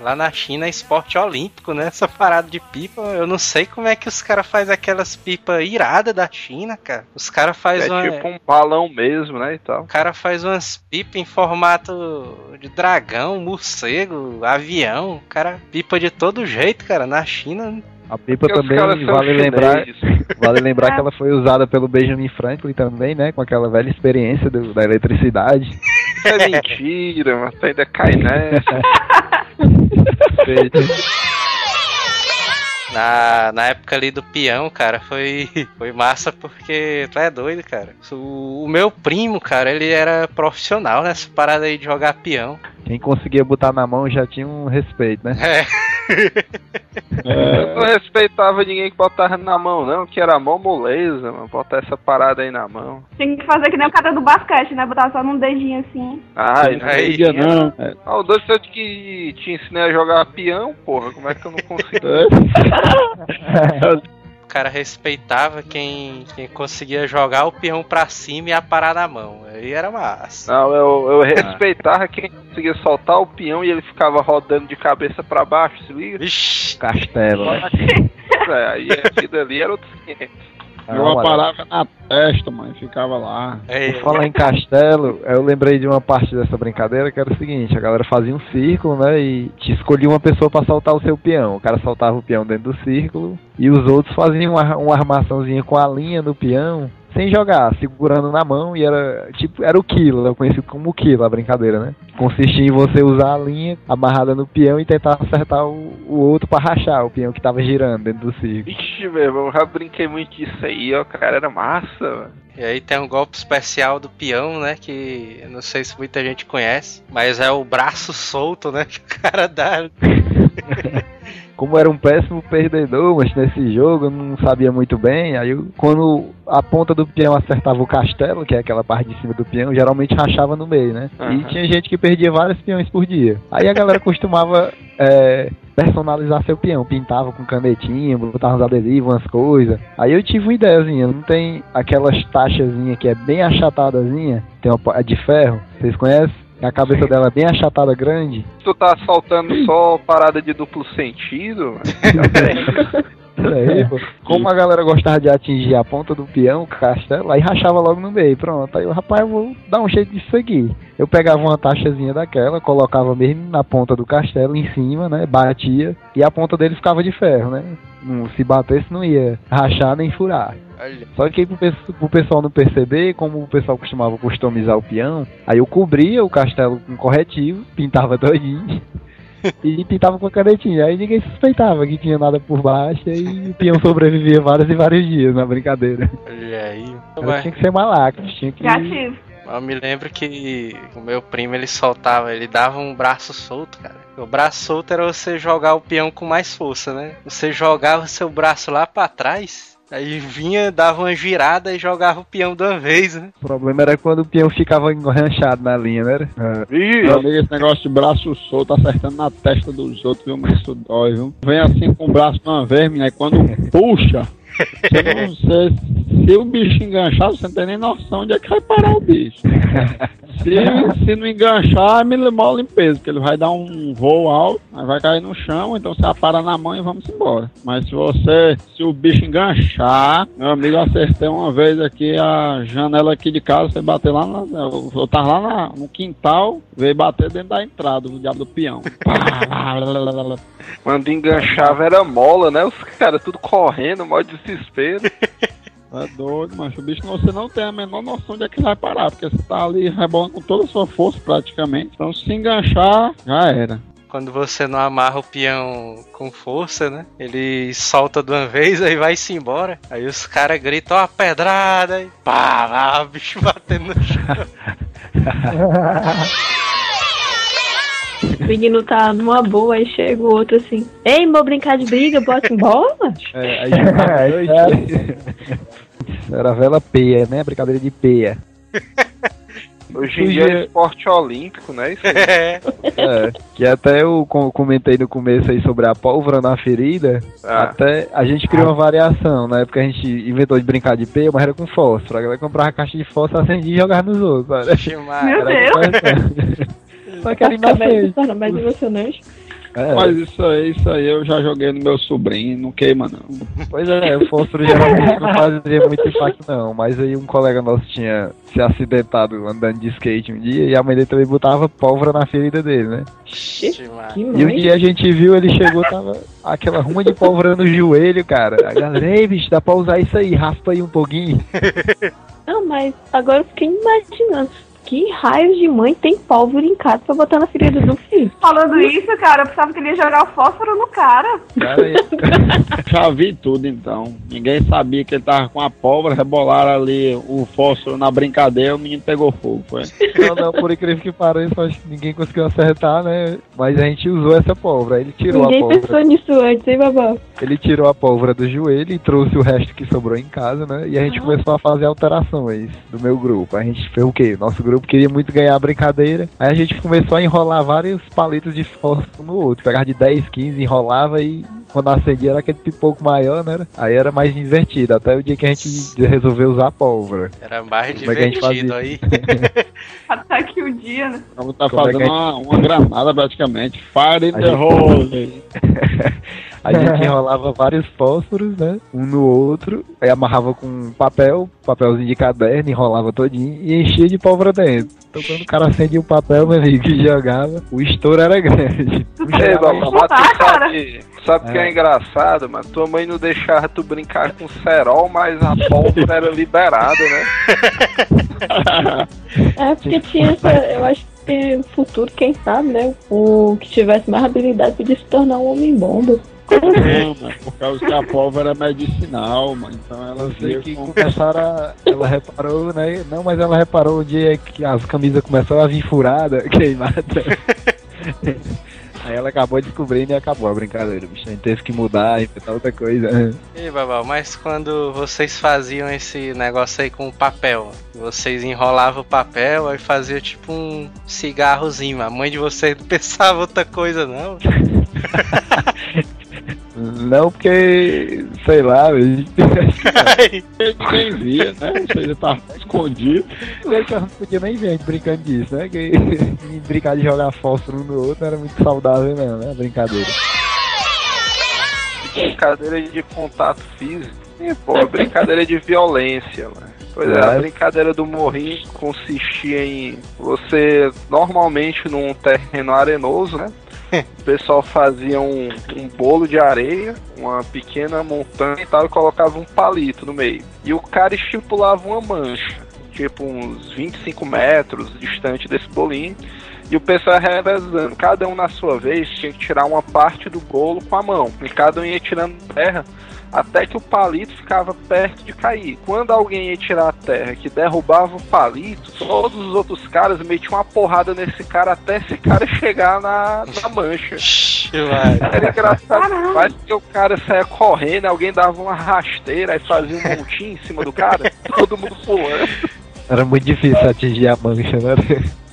Lá na China é esporte olímpico, né? Essa parada de pipa. Eu não sei como é que os caras fazem aquelas pipas iradas da China, cara. Os caras fazem É uma. tipo um balão mesmo, né? E tal. O cara faz umas pipas em formato de dragão, morcego, avião. O cara pipa de todo jeito, cara. Na China. A pipa Porque também, vale lembrar, vale lembrar que ela foi usada pelo Benjamin Franklin também, né? Com aquela velha experiência do- da eletricidade. Isso é mentira, mas ainda cai nessa. 对对。对 Na, na época ali do peão, cara, foi, foi massa porque tu é doido, cara. O, o meu primo, cara, ele era profissional nessa parada aí de jogar peão. Quem conseguia botar na mão já tinha um respeito, né? É. Eu não respeitava ninguém que botava na mão, não, que era mó moleza, mano. Botar essa parada aí na mão. Tem que fazer que nem o cara do basquete, né? Botar só num dedinho assim. Ai, não Aí, entendia, não. É. Ah, o foi eu que te ensinei a jogar peão, porra. Como é que eu não consigo? O cara respeitava quem, quem conseguia jogar o peão pra cima e aparar na mão. Aí era massa. Não, eu, eu respeitava quem conseguia soltar o peão e ele ficava rodando de cabeça pra baixo, se liga? Vixe, Castelo, né? É, aí a vida ali era outro 500. Eu aparava na testa, mano, e ficava lá. é, Por falar em castelo, eu lembrei de uma parte dessa brincadeira que era o seguinte, a galera fazia um círculo, né, e te escolhia uma pessoa pra soltar o seu peão. O cara soltava o peão dentro do círculo e os outros faziam uma, uma armaçãozinha com a linha do peão, sem jogar, segurando na mão e era tipo, era o quilo, eu conhecido como o quilo a brincadeira, né? Consistia em você usar a linha amarrada no peão e tentar acertar o, o outro pra rachar o peão que tava girando dentro do círculo. Ixi, meu irmão, eu já brinquei muito disso aí, ó, cara, era massa, mano. E aí tem um golpe especial do peão, né? Que eu não sei se muita gente conhece, mas é o braço solto, né? Que o cara dá. como era um péssimo perdedor, mas nesse jogo eu não sabia muito bem. Aí eu, quando a ponta do peão acertava o castelo, que é aquela parte de cima do peão, geralmente rachava no meio, né? E Aham. tinha gente que perdia vários peões por dia. Aí a galera costumava é, personalizar seu peão, pintava com canetinha, botava uns adesivos, umas coisas. Aí eu tive uma ideiazinha, não tem aquelas taxazinha que é bem achatadazinha, tem uma pa- de ferro, vocês conhecem? A cabeça dela é bem achatada, grande. Tu tá soltando só parada de duplo sentido? Isso aí, pô. Como a galera gostava de atingir a ponta do peão, o castelo, aí rachava logo no meio, pronto. Aí o rapaz, eu vou dar um jeito disso aqui. Eu pegava uma taxazinha daquela, colocava mesmo na ponta do castelo, em cima, né, batia, e a ponta dele ficava de ferro, né. Não, se batesse não ia rachar nem furar. Só que aí pro, pro pessoal não perceber, como o pessoal costumava customizar o peão, aí eu cobria o castelo com corretivo, pintava todinho. E pintava com a canetinha. Aí ninguém suspeitava que tinha nada por baixo e o peão sobrevivia vários e vários dias na brincadeira. Olha aí. Mas tinha que ser malaco, tinha que. Já tive. eu me lembro que o meu primo ele soltava, ele dava um braço solto, cara. O braço solto era você jogar o peão com mais força, né? Você jogava seu braço lá pra trás, aí vinha, dava uma girada e jogava o peão de uma vez, né? O problema era quando o peão ficava enganchado na linha, né? Meu amigo, esse negócio de braço solto acertando na testa dos outros, viu? Mas isso dói, viu? Vem assim com o braço de uma vez, menina, e quando puxa, você não você, se o bicho enganchar, você não tem nem noção onde é que vai parar o bicho. Se, se não enganchar, é mil limpeza, porque ele vai dar um voo alto, aí vai cair no chão, então você apara na mão e vamos embora. Mas se você, se o bicho enganchar, meu amigo, eu acertei uma vez aqui a janela aqui de casa, foi bater lá, na, eu, eu tava lá na- no quintal, veio bater dentro da entrada, o diabo do peão. Quando enganchava era mola, né? Os caras tudo correndo, mó desespero. É doido, mas o bicho você não tem a menor noção de que vai parar, porque você tá ali rebolando com toda a sua força praticamente. Então se enganchar, já era. Quando você não amarra o peão com força, né? Ele solta de uma vez, aí vai-se embora. Aí os caras gritam, ó, a pedrada, e pá, lá, o bicho batendo no chão. O menino tá numa boa, aí chega o outro assim. Ei, vou brincar de briga, bota embora, macho. É, aí jogava É, noite. Era vela peia, né? Brincadeira de peia. Hoje em dia é esporte olímpico, né? Isso aí. É. É, que até eu co- comentei no começo aí sobre a pólvora na ferida. Ah. Até a gente criou uma variação. Na época a gente inventou de brincar de peia, mas era com fósforo. A galera comprava a caixa de fósforo, acendia e jogava nos outros. Meu Era Deus. Só que era mais, inocente. torna mais emocionante. É, Mas isso aí, isso aí eu já joguei no meu sobrinho, não queima não. Pois é, o fósforo geralmente não fazia muito impacto não, mas aí um colega nosso tinha se acidentado andando de skate um dia e a mãe dele também botava pólvora na ferida dele, né? Que E um mãe. dia a gente viu, ele chegou, tava aquela ruma de pólvora no joelho, cara. A galera, ei bicho, dá pra usar isso aí, raspa aí um pouquinho. Não, mas agora eu fiquei imaginando. Que raios de mãe tem pólvora em casa pra botar na ferida do filho? Falando isso, cara, eu pensava que ele ia jogar o fósforo no cara. Cara, Já vi tudo então. Ninguém sabia que ele tava com a pólvora, rebolaram ali o fósforo na brincadeira, o menino pegou fogo, foi. não, não, por incrível que pareça, acho que ninguém conseguiu acertar, né? Mas a gente usou essa pólvora. Ele tirou Ninguém a pólvora. pensou nisso antes, hein, babá? Ele tirou a pólvora do joelho e trouxe o resto que sobrou em casa, né? E a gente começou a fazer alterações do meu grupo. A gente fez o quê? Nosso grupo queria muito ganhar a brincadeira. Aí a gente começou a enrolar vários palitos de fósforo um no outro. Pegava de 10, 15, enrolava e quando acendia era aquele pipoco maior, né? Aí era mais divertido. Até o dia que a gente resolveu usar a pólvora. Era mais Como é que a gente divertido fazia? aí. Até que o dia, né? Tá Como é que fazendo a uma, uma granada praticamente. Fire in A the gente- hole. A gente enrolava vários fósforos, né? Um no outro. Aí amarrava com papel, papelzinho de caderno, enrolava todinho e enchia de pólvora dentro. Então quando o cara acendia o papel, meu amigo, que jogava, o estouro era grande. Ei, chegava Bob, a- mas Tá, tu sabe, sabe o que É. é engraçado, mas tua mãe não deixava tu brincar com cerol, mas a pólvora era liberada, né? É, porque tinha essa. Eu acho que no futuro, quem sabe, né? O que tivesse mais habilidade podia se tornar um homem-bomba. Não, mas por causa que a pólvora é medicinal, mano. Então ela sei que com... começaram a. Ela reparou, né? Não, mas ela reparou o dia que as camisas começaram a vir furadas, queimadas. Aí Aí ela acabou descobrindo e acabou a brincadeira, bicho. A gente teve que mudar, inventar outra coisa. E Babal, mas quando vocês faziam esse negócio aí com o papel, vocês enrolavam o papel aí fazia tipo um cigarrozinho. A mãe de vocês não pensava outra coisa, não. Não, porque, sei lá, a gente Ninguém via, né? Ou seja, tá escondido. Eu não podia nem ver a gente brincando disso, né? Que brincar de jogar fósforo um no outro não era muito saudável, não, né? Brincadeira. Brincadeira de contato físico. E, pô, brincadeira de violência, mano. Pois é, a É. brincadeira do morrinho consistia em você, normalmente num terreno arenoso, né? O pessoal fazia um, um bolo de areia, uma pequena montanha e tal, e colocava um palito no meio. E o cara estipulava uma mancha, tipo uns 25 metros distante desse bolinho. E o pessoal revezando. Cada um na sua vez tinha que tirar uma parte do bolo com a mão. E cada um ia tirando terra até que o palito ficava perto de cair. Quando alguém ia tirar a terra que derrubava o palito, todos os outros caras metiam uma porrada nesse cara até esse cara chegar na, na mancha. Era engraçado demais porque o cara saia correndo, alguém dava uma rasteira e fazia um montinho em cima do cara, todo mundo pulando. Era muito difícil atingir a mancha, né?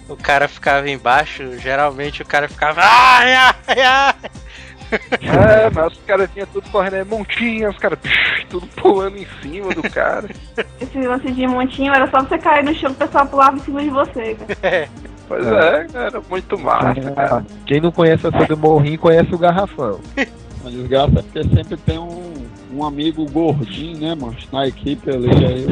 O cara ficava embaixo, geralmente o cara ficava. Ai, ai, ai! É, mas os caras vinham tudo correndo, é montinho, os caras tudo pulando em cima do cara. Esse lance de montinho era só você cair no chão e o pessoal pulava em cima de você, cara. Pois é, era muito massa, cara. Quem não conhece essa do morrinho conhece o garrafão. A desgraça é porque sempre tem um, um amigo gordinho, né, mano? Na equipe ali, aí.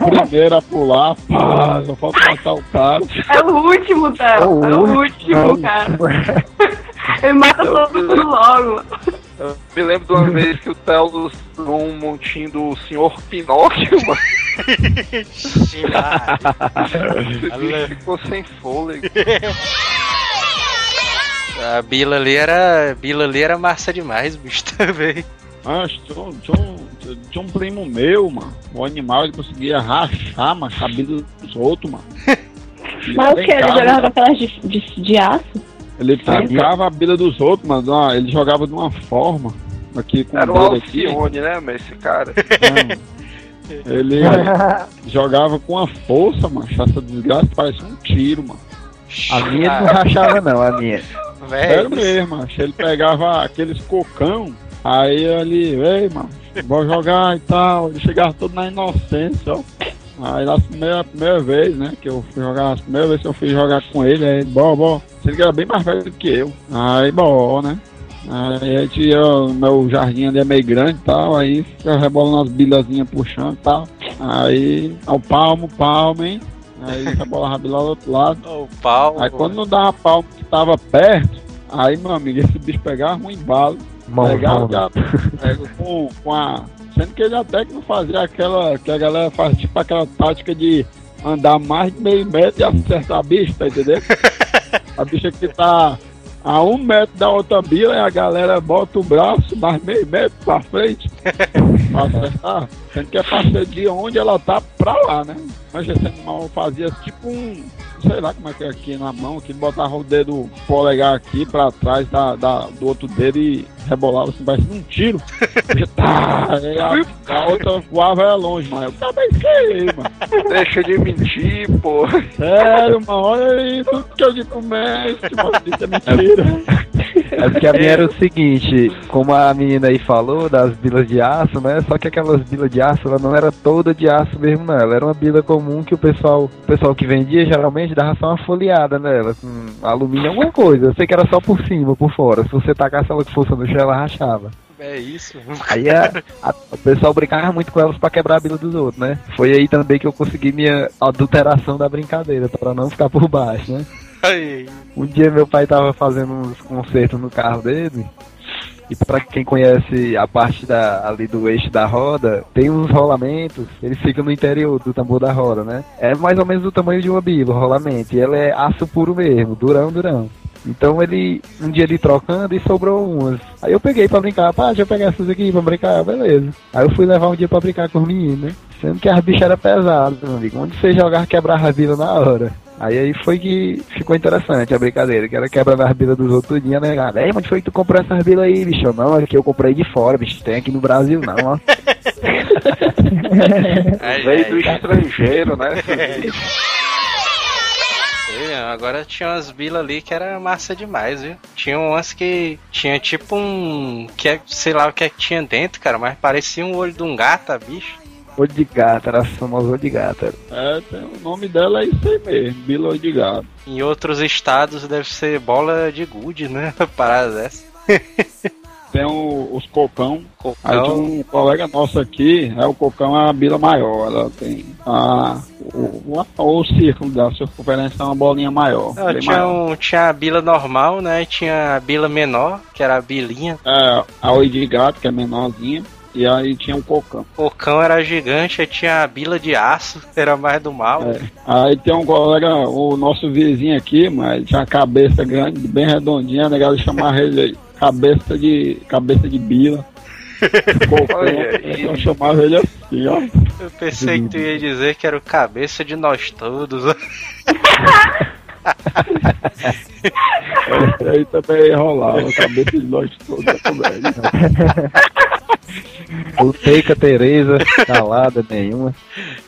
o primeiro a pular, pá, só falta matar o cara. É o último, Theo. É o último, cara. Ele mata todo mundo logo. Eu me lembro de uma vez que o Theo usou um montinho do Senhor Pinóquio, mano. Bicho ficou sem fôlego. A Bila ali era. Bila ali era massa demais, bicho, também. Tinha, um- tinha um, tinha um primo meu, mano. O animal ele conseguia rachar, mano, cabelo dos outros, mano. Mas o que? Ele jogava aquelas de, de, de aço? Ele trancava a bila dos outros, mano. ó, Ele jogava de uma forma. Aqui com Era o. Alcione, né, mas esse cara. Ele jogava com a força, mano. Essa desgraça parecia um tiro, mano. A minha não rachava, não, a minha. Sério mesmo, mano. Ele pegava aqueles cocão, aí ele, ei, mano, vou jogar e tal. Ele chegava todo na inocência, ó. Aí na primeira, primeira vez, né, que eu fui jogar, a primeira vez que eu fui jogar com ele, aí, bom, bom. Ele era bem mais velho do que eu. Aí, bom, né. Aí a gente ia, meu jardim ali é meio grande e tal, aí fica rebolando as bilazinhas puxando e tal. Aí, ao palmo, palmo, hein. Aí a bila do outro lado. O pau. Aí quando não dava palmo que tava perto, aí, meu amigo, esse bicho pegava um embalo. Pegava já, pega com, com a. Sendo que ele até que não fazia aquela. Que a galera faz tipo aquela tática de andar mais de meio metro e acertar a bicha, tá entendendo? a bicha que tá a um metro da outra bila e a galera bota o braço mais meio metro pra frente pra acertar. Sendo que é pra ser de onde ela tá pra lá, né? Mas esse animal fazia tipo um. Sei lá como é que é aqui na mão, que ele botava o dedo polegar aqui pra trás da, da- do outro dedo e rebolava assim, parecia um tiro. E tá, aí a, a outra voava era longe, mas eu também sei, mano. Deixa de mentir, pô. Sério, mano, olha tudo que eu digo mesmo, isso é mentira. É porque a minha era o seguinte, como a menina aí falou das bilas de aço, né? Só que aquelas bilas de aço, ela não era toda de aço mesmo, não. Ela era uma bila comum que o pessoal, o pessoal que vendia geralmente dava só uma folheada nela, com alumínio, alguma coisa. Eu sei que era só por cima, por fora. Se você tacasse ela com força no chão, ela rachava. É isso. Aí a- a- o pessoal brincava muito com elas pra quebrar a bila dos outros, né? Foi aí também que eu consegui minha adulteração da brincadeira, pra não ficar por baixo, né? Aí. Um dia meu pai tava fazendo uns concertos no carro dele. E pra quem conhece a parte da, ali do eixo da roda, tem uns rolamentos, eles ficam no interior do tambor da roda, né? É mais ou menos do tamanho de uma bila, o rolamento. E ela é aço puro mesmo, durão, durão. Então ele, um dia ele trocando e sobrou umas. Aí eu peguei pra brincar, pá, deixa eu pegar essas aqui pra brincar, beleza. Aí eu fui levar um dia pra brincar com os meninos, né? Sendo que as bichas eram pesadas, meu amigo. Onde você jogar, quebrava a bila na hora. Aí aí foi que ficou interessante a brincadeira, que era quebra nas bilas dos outros dias, né, cara? Ei, onde foi que tu comprou essas bilas aí, bicho? Não, é que eu comprei de fora, bicho. Tem aqui no Brasil não, ó. Ai, Veio ai. do estrangeiro, né? Ei, Agora tinha umas bilas ali que era massa demais, viu? Tinha umas que tinha tipo um. que é, sei lá o que é que tinha dentro, cara, mas parecia um olho de um gato, bicho. Olho de gato, era famoso olho de gato. era. É, tem- o nome dela é isso aí mesmo, Bila de Gato. Em outros estados deve ser bola de gude, né? Parada dessa. Tem o- os cocão. Aí Cocão. tinha um colega nosso aqui, é o cocão é a bila maior. Ela tem a, o, o, o círculo da circunferência é uma bolinha maior. Não, tinha, maior. um, tinha a bila normal, né? Tinha a bila menor, que era a bilinha. É, a oi de gato, que é menorzinha. E aí tinha o cocão. O cão era gigante, aí tinha a bila de aço, era mais do mal. É. Aí tem um colega, o nosso vizinho aqui, mas tinha a cabeça grande, bem redondinha, né? Ele chamava ele cabeça de. cabeça de bila. Cocão, aí. eu chamava ele assim, ó. Eu pensei que tu ia dizer que era o cabeça de nós todos. Aí também rolava, cabeça de nós todos também. Voltei com a Tereza, calada nenhuma.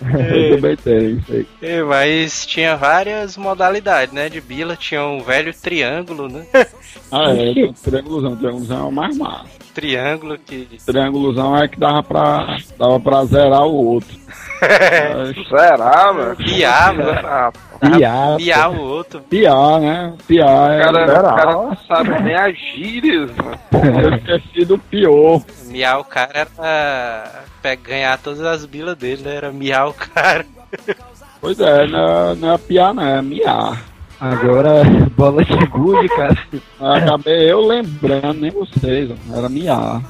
Eu também tenho isso aí. É, Mas tinha várias modalidades, né? De bila tinha um velho triângulo, né? Ah, é, um triângulozão, triângulozão é o mais massa. Triângulo que. Triângulozão é que dava pra, dava pra zerar o outro. Será, mano? Piar, mano. Piá, Piar o outro. piar, né? Piar O é. cara, Será? o cara não sabe nem as gírias, mano. Eu esqueci do pior. Miar o cara era ganhar todas as bilas dele, né? Era miar o cara. Pois é, não, é- não é piar, não, é miar. Agora, bola de gude, cara. Acabei eu lembrando, nem vocês, era miar.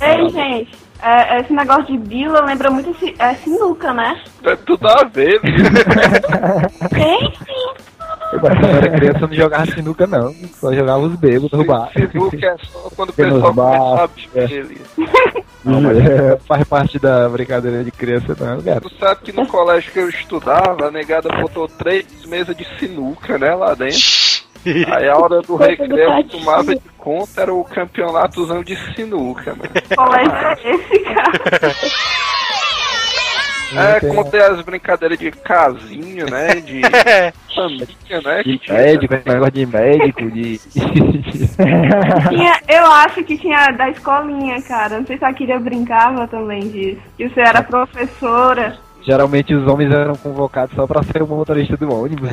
Ei, gente, é, esse negócio de bila lembra muito esse, é sinuca, né? É tudo a ver, viu? Tem sim. Eu, quando eu era criança, eu não jogava sinuca, não. Só jogava os bêbados no bar. Facebook é só quando o pessoal começa a é. beber ali. Não, mas é, faz parte da brincadeira de criança, não, cara. Tu sabe que no colégio que eu estudava, a negada botou três mesas de sinuca, né, lá dentro. Aí a hora do recreio tomava de conta era o campeonatozão de sinuca, mano. Colégio é esse, cara. É, contei as brincadeiras de casinho, né? De família, né? De tinha- médico, negócio de médico, de. Tinha, eu acho que tinha da escolinha, cara. Não sei se a Kira brincava também disso. Que você era professora. Geralmente os homens eram convocados só pra ser o motorista do ônibus.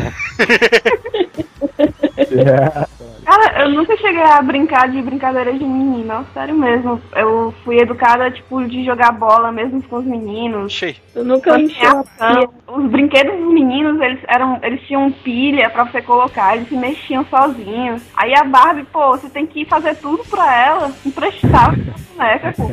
Cara, eu nunca cheguei a brincar de brincadeira de menina, sério mesmo. Eu fui educada, tipo, de jogar bola mesmo com os meninos. Oxi. Eu nunca pia. Os brinquedos dos meninos, eles eram, eles tinham pilha pra você colocar, eles se mexiam sozinhos. Aí a Barbie, pô, você tem que fazer tudo pra ela, emprestar a boneca, pô.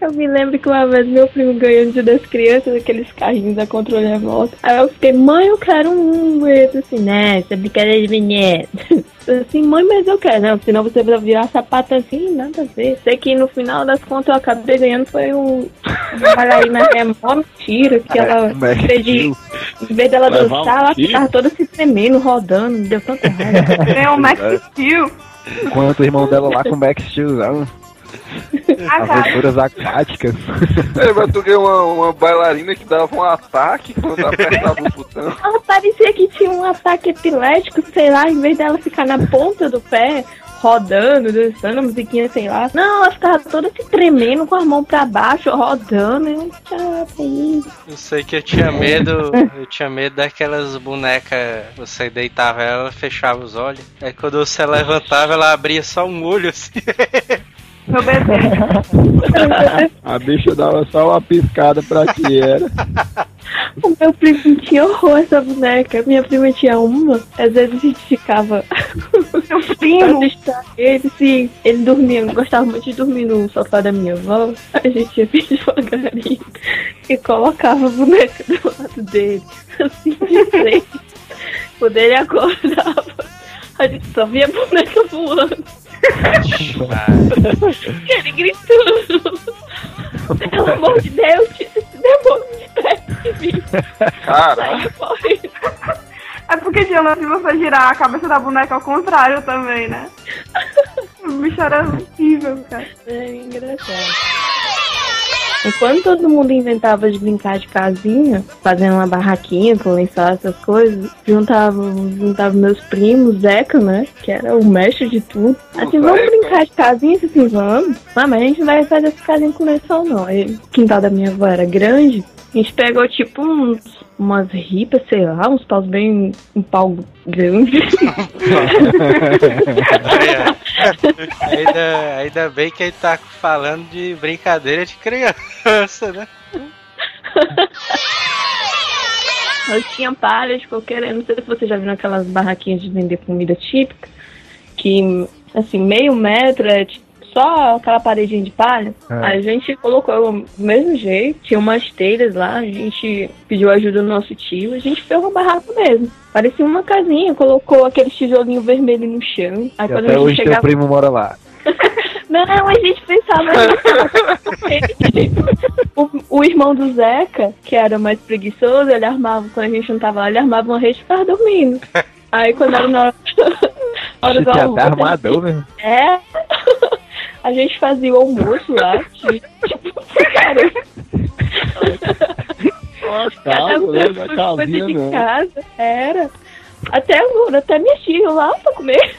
Eu me lembro que uma vez meu primo ganhou no dia das crianças aqueles carrinhos da controle remoto. Aí eu fiquei, mãe, eu quero um. E eu disse assim, né, essa brincadeira de. Eu assim, mãe, mas eu quero, não, senão você vai virar sapato assim, nada a ver. Sei que no final das contas eu acabei ganhando foi um bailarina remó, mentira, que ela, em vez, de, em vez dela Levar um dançar, ela tiro? ficava toda se tremendo, rodando, me deu tanta raiva. Tem o Max Steel. Enquanto o irmão dela lá com o Max Steelzão, aventuras aquáticas. É, mas tu ganhou uma, uma bailarina que dava um ataque quando apertava o botão. Ela parecia que tinha um ataque epilético, sei lá, em vez dela ficar na ponta do pé, rodando, dançando a musiquinha, sei lá. Não, ela ficava toda se tremendo com a mão pra baixo, rodando. Eu, isso. Eu sei que eu tinha medo. Eu tinha medo daquelas bonecas. Você deitava ela, fechava os olhos. Aí quando você levantava, ela abria só um olho assim. meu bebê. A bicha dava só uma piscada pra ti, era. O meu primo tinha horror essa boneca. Minha prima tinha uma. Às vezes a gente ficava. Pra primo. ele, sim. Ele dormia, gostava muito de dormir no sofá da minha avó. A gente ia bem devagarinho e colocava a boneca do lado dele, assim de frente. Quando ele acordava, a gente só via a boneca voando. Ele gritando. Pelo amor de Deus, demônio de perto de mim. Caralho. É porque tinha lance de você girar a cabeça da boneca ao contrário também, né? O bicho era horrível, cara. É engraçado. Enquanto todo mundo inventava de brincar de casinha, fazendo uma barraquinha com lençol, essas coisas, juntava, juntava meus primos, Zeca, né? Que era o mestre de tudo. Assim, vamos Zeca? brincar de casinha? Assim, vamos. Ah, mas a gente não vai fazer essa casinha com lençol, não. Aí, o quintal da minha avó era grande. A gente pegou tipo uns, umas ripas, sei lá, uns paus bem. um pau grande. ainda, ainda bem que ele tá falando de brincadeira de criança, né? Nós tinha palha de coqueiro, não sei se você já viu aquelas barraquinhas de vender comida típica, que assim, meio metro é tipo, só aquela paredinha de palha. É. A gente colocou do mesmo jeito, tinha umas telhas lá, a gente pediu ajuda do nosso tio, a gente fez uma barraca mesmo. Parecia uma casinha, colocou aquele tijolinho vermelho no chão. Aí E quando até a gente hoje teu chegava. primo mora lá. Não, a gente pensava nisso. o, o irmão do Zeca, que era mais preguiçoso, ele armava, quando a gente não tava lá, ele armava uma rede e ficava dormindo. Aí quando era na hora, hora do almoço. armador mesmo. É. A gente fazia o almoço lá. Tipo, cara, cada um né? foi Casinha, coisa de não. casa. Era. Até, o- até minha tia ia lá pra comer.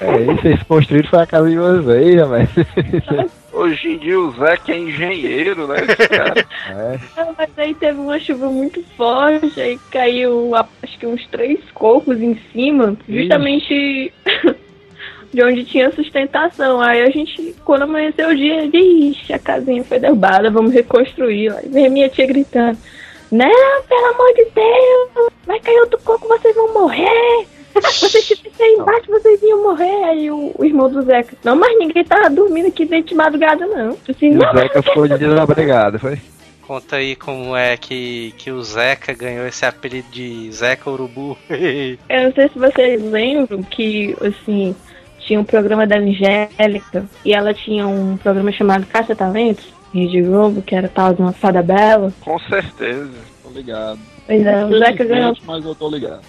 É, e vocês construíram foi a casa de vocês, mas. Hoje em dia o Zeca é engenheiro, né? esse cara? É. Não, Mas aí teve uma chuva muito forte, aí caiu acho que uns três cocos em cima, justamente de onde tinha sustentação. Aí a gente, quando amanheceu o dia, ixi, a casinha foi derrubada, vamos reconstruir. Aí veio minha tia gritando, não, pelo amor de Deus, vai cair outro coco, vocês vão morrer. Vocês tivessem aí embaixo, vocês iam morrer. Aí o, o irmão do Zeca, não, mas ninguém tava dormindo aqui dentro de madrugada, não. Eu Assim, não, o Zeca ficou desabrigado, foi? Conta aí como é que, que o Zeca ganhou esse apelido de Zeca Urubu. Eu não sei se vocês lembram que, assim, tinha um programa da Angélica e ela tinha um programa chamado Caça Talentos, Rede Globo, que era tal de uma fada bela. Com certeza. Tô ligado. Pois é, o Zeca ganhou, Mas eu tô ligado.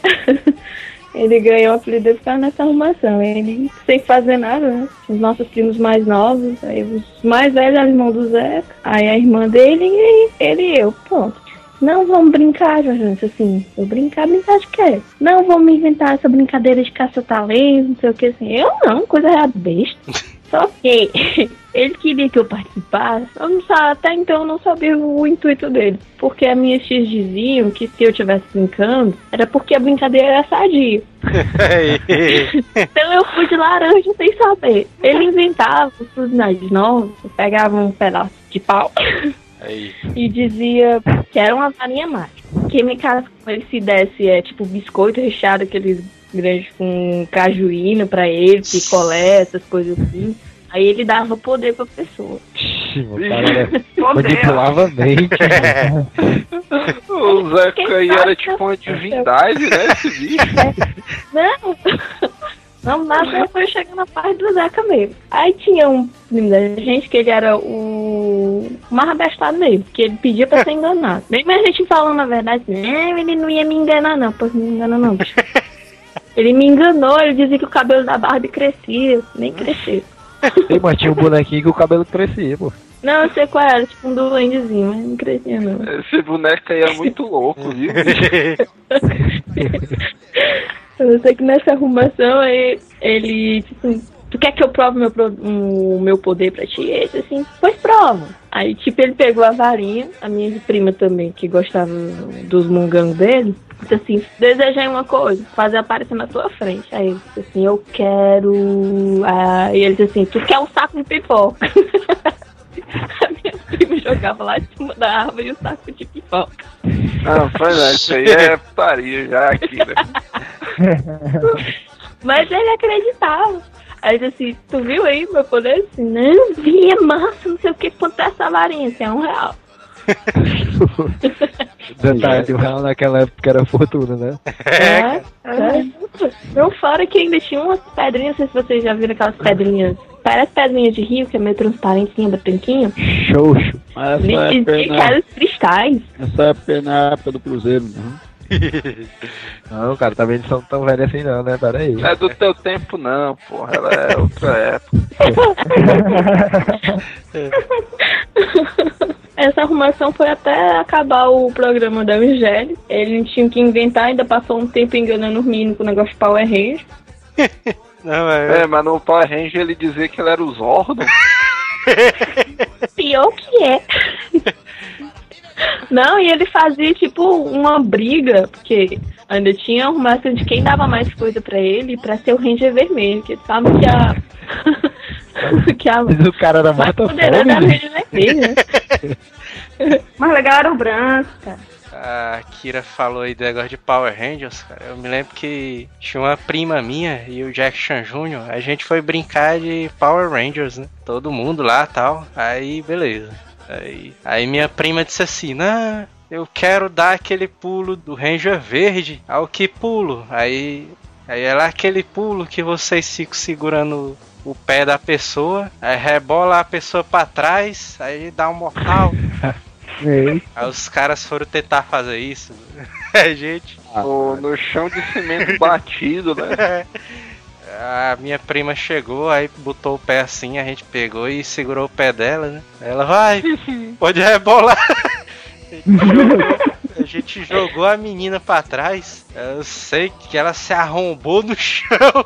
ele ganhou o apelido por causa nessa arrumação. Ele sem fazer nada, né? Os nossos primos mais novos, aí os mais velhos eram irmão do Zeca, aí a irmã dele e ele e eu, pronto. Não vamos brincar, Jorge, assim, eu brincar, brincar de quê? Não vamos inventar essa brincadeira de caça-talentos, não sei o que, assim. Eu não, coisa é besta. Só que ele queria que eu participasse, eu não sa- até então eu não sabia o intuito dele. Porque as minhas tias diziam que se eu estivesse brincando, era porque a brincadeira era sadia. Então eu fui de laranja sem saber. Ele inventava os personagens novos, pegava um pedaço de pau Aí. e dizia que era uma varinha mágica. Que me caso com ele se desse é tipo biscoito recheado, aqueles grandes com cajuína pra ele, picolé, essas coisas assim. Aí ele dava poder pra pessoa. Manipulava a mente. O Zeca aí era tipo uma divindade, né? Esse bicho. Não, não nada foi chegar na parte do Zeca mesmo. Aí tinha um menino da gente que ele era o mais abestado mesmo, que ele pedia pra ser enganado. Mesmo a gente falando a verdade, não, ele não ia me enganar não, pois não me engana não. bicho. Ele me enganou, ele dizia que o cabelo da Barbie crescia, nem cresceu. Ei, mas tinha um bonequinho que o cabelo crescia, pô. Não, eu sei qual era, tipo um duendezinho, mas não crescia não. Esse boneco aí é muito louco, viu? Eu sei que nessa arrumação aí, ele, tipo, tu quer que eu prove meu, o meu poder pra ti? Ele disse assim, pois prova. Aí, tipo, ele pegou a varinha, a minha prima também, que gostava dos mungangos dele, disse assim, desejei uma coisa, fazer aparecer na tua frente. Aí ele disse assim, eu quero... Aí ele disse assim, tu quer um saco de pipoca? minha prima jogava lá de cima da árvore e o saco de pipoca. Não, pois é, isso aí é putaria já aqui, né? Mas ele acreditava. Aí ele disse assim, tu viu aí meu poder? Assim, não, vi, é massa, não sei o que, quanto é essa varinha, assim, é um real. Detalhe de um real naquela época era fortuna, né? É, é. Não fora que ainda tinha umas pedrinhas, não sei se vocês já viram aquelas pedrinhas, parece pedrinhas de rio, que é meio transparentinha, branquinha. Xoxo. Mas essa que né? eram cristais. Essa é na época do Cruzeiro, né? Não, cara, também não são tão velhos assim não, né? Pera aí. Não é do teu tempo não, porra. Ela é outra época. Essa arrumação foi até acabar o programa da Eugélio. Ele tinha que inventar, ainda passou um tempo enganando os meninos com o negócio de Power Ranger. Não, é, É, mas no Power Ranger ele dizia que ele era os Zordon. Pior que é. Não, e ele fazia tipo uma briga, porque ainda tinha a arrumação de quem dava mais coisa pra ele pra ser o Ranger vermelho, que sabe que a. que a Mas o cara era mais mata poderosa era o fome. Ranger vermelho, né? Mas legal era o branco, cara. A Kira falou aí do negócio de Power Rangers, cara. Eu me lembro que tinha uma prima minha e o Jackson Jr. A gente foi brincar de Power Rangers, né? Todo mundo lá tal. Aí, beleza. Aí, aí minha prima disse assim: Não, eu quero dar aquele pulo do Ranger Verde. Ao que pulo? Aí, aí é lá aquele pulo que vocês ficam segurando o pé da pessoa, aí rebola a pessoa pra trás, aí dá um mortal. Ei, Aí os caras foram tentar fazer isso. A gente. No, no chão de cimento batido, né? A minha prima chegou, aí botou o pé assim, a gente pegou e segurou o pé dela, né? Ela vai, pode rebolar. A gente jogou a menina pra trás. Eu sei que ela se arrombou no chão.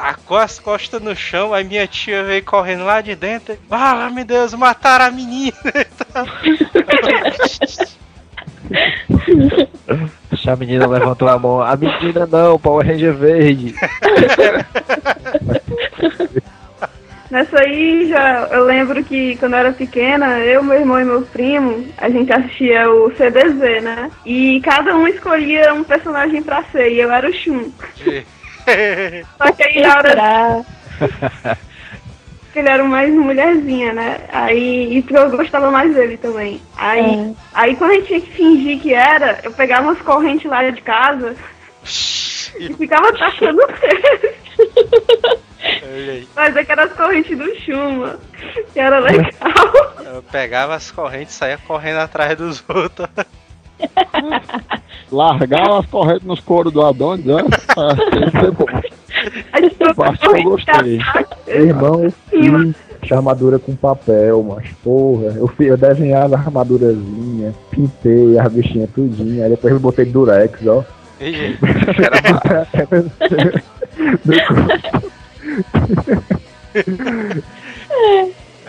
Tacou as costas no chão, aí minha tia veio correndo lá de dentro. Ah, meu Deus, mataram a menina. A menina levantou a mão. A menina não, Power Ranger verde. Nessa aí, já eu lembro que quando eu era pequena, eu, meu irmão e meu primo, a gente assistia o CDZ, né? E cada um escolhia um personagem pra ser, e eu era o Shun. Só que aí na hora ele era mais mulherzinha, né? Aí, e porque eu gostava mais dele também. Aí, aí quando a gente tinha que fingir que era, eu pegava umas correntes lá de casa e ficava aí. Mas é que era as correntes do Chuma, que era legal. Eu pegava as correntes e saía correndo atrás dos outros. Largar as correntes nos coros do Adonis, né? Isso bom. A gente Eu acho que eu gostei. irmão, eu fiz armadura com papel, mas porra, eu, eu desenhava a armadurazinha, pintei as bichinhas tudinho, aí depois eu botei durex, ó. E, gente,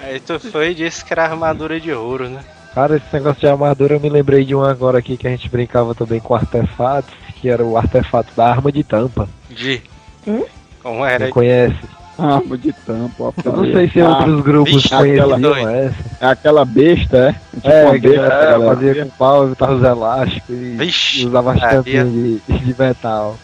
Aí tu foi e disse que era armadura de ouro, né? Cara, esse negócio de armadura eu me lembrei de um agora aqui que a gente brincava também com artefatos, que era o artefato da arma de tampa. De. Hum? Como era? Quem conhece? Arma de tampa. ó, Eu não sei se Ah, outros grupos vixe, conheciam aquela- essa. É aquela besta, é? Tipo É, uma besta, galera. fazia com pau, botava os elásticos e, Vixe, e usava as Maria. tampinhas de, de metal.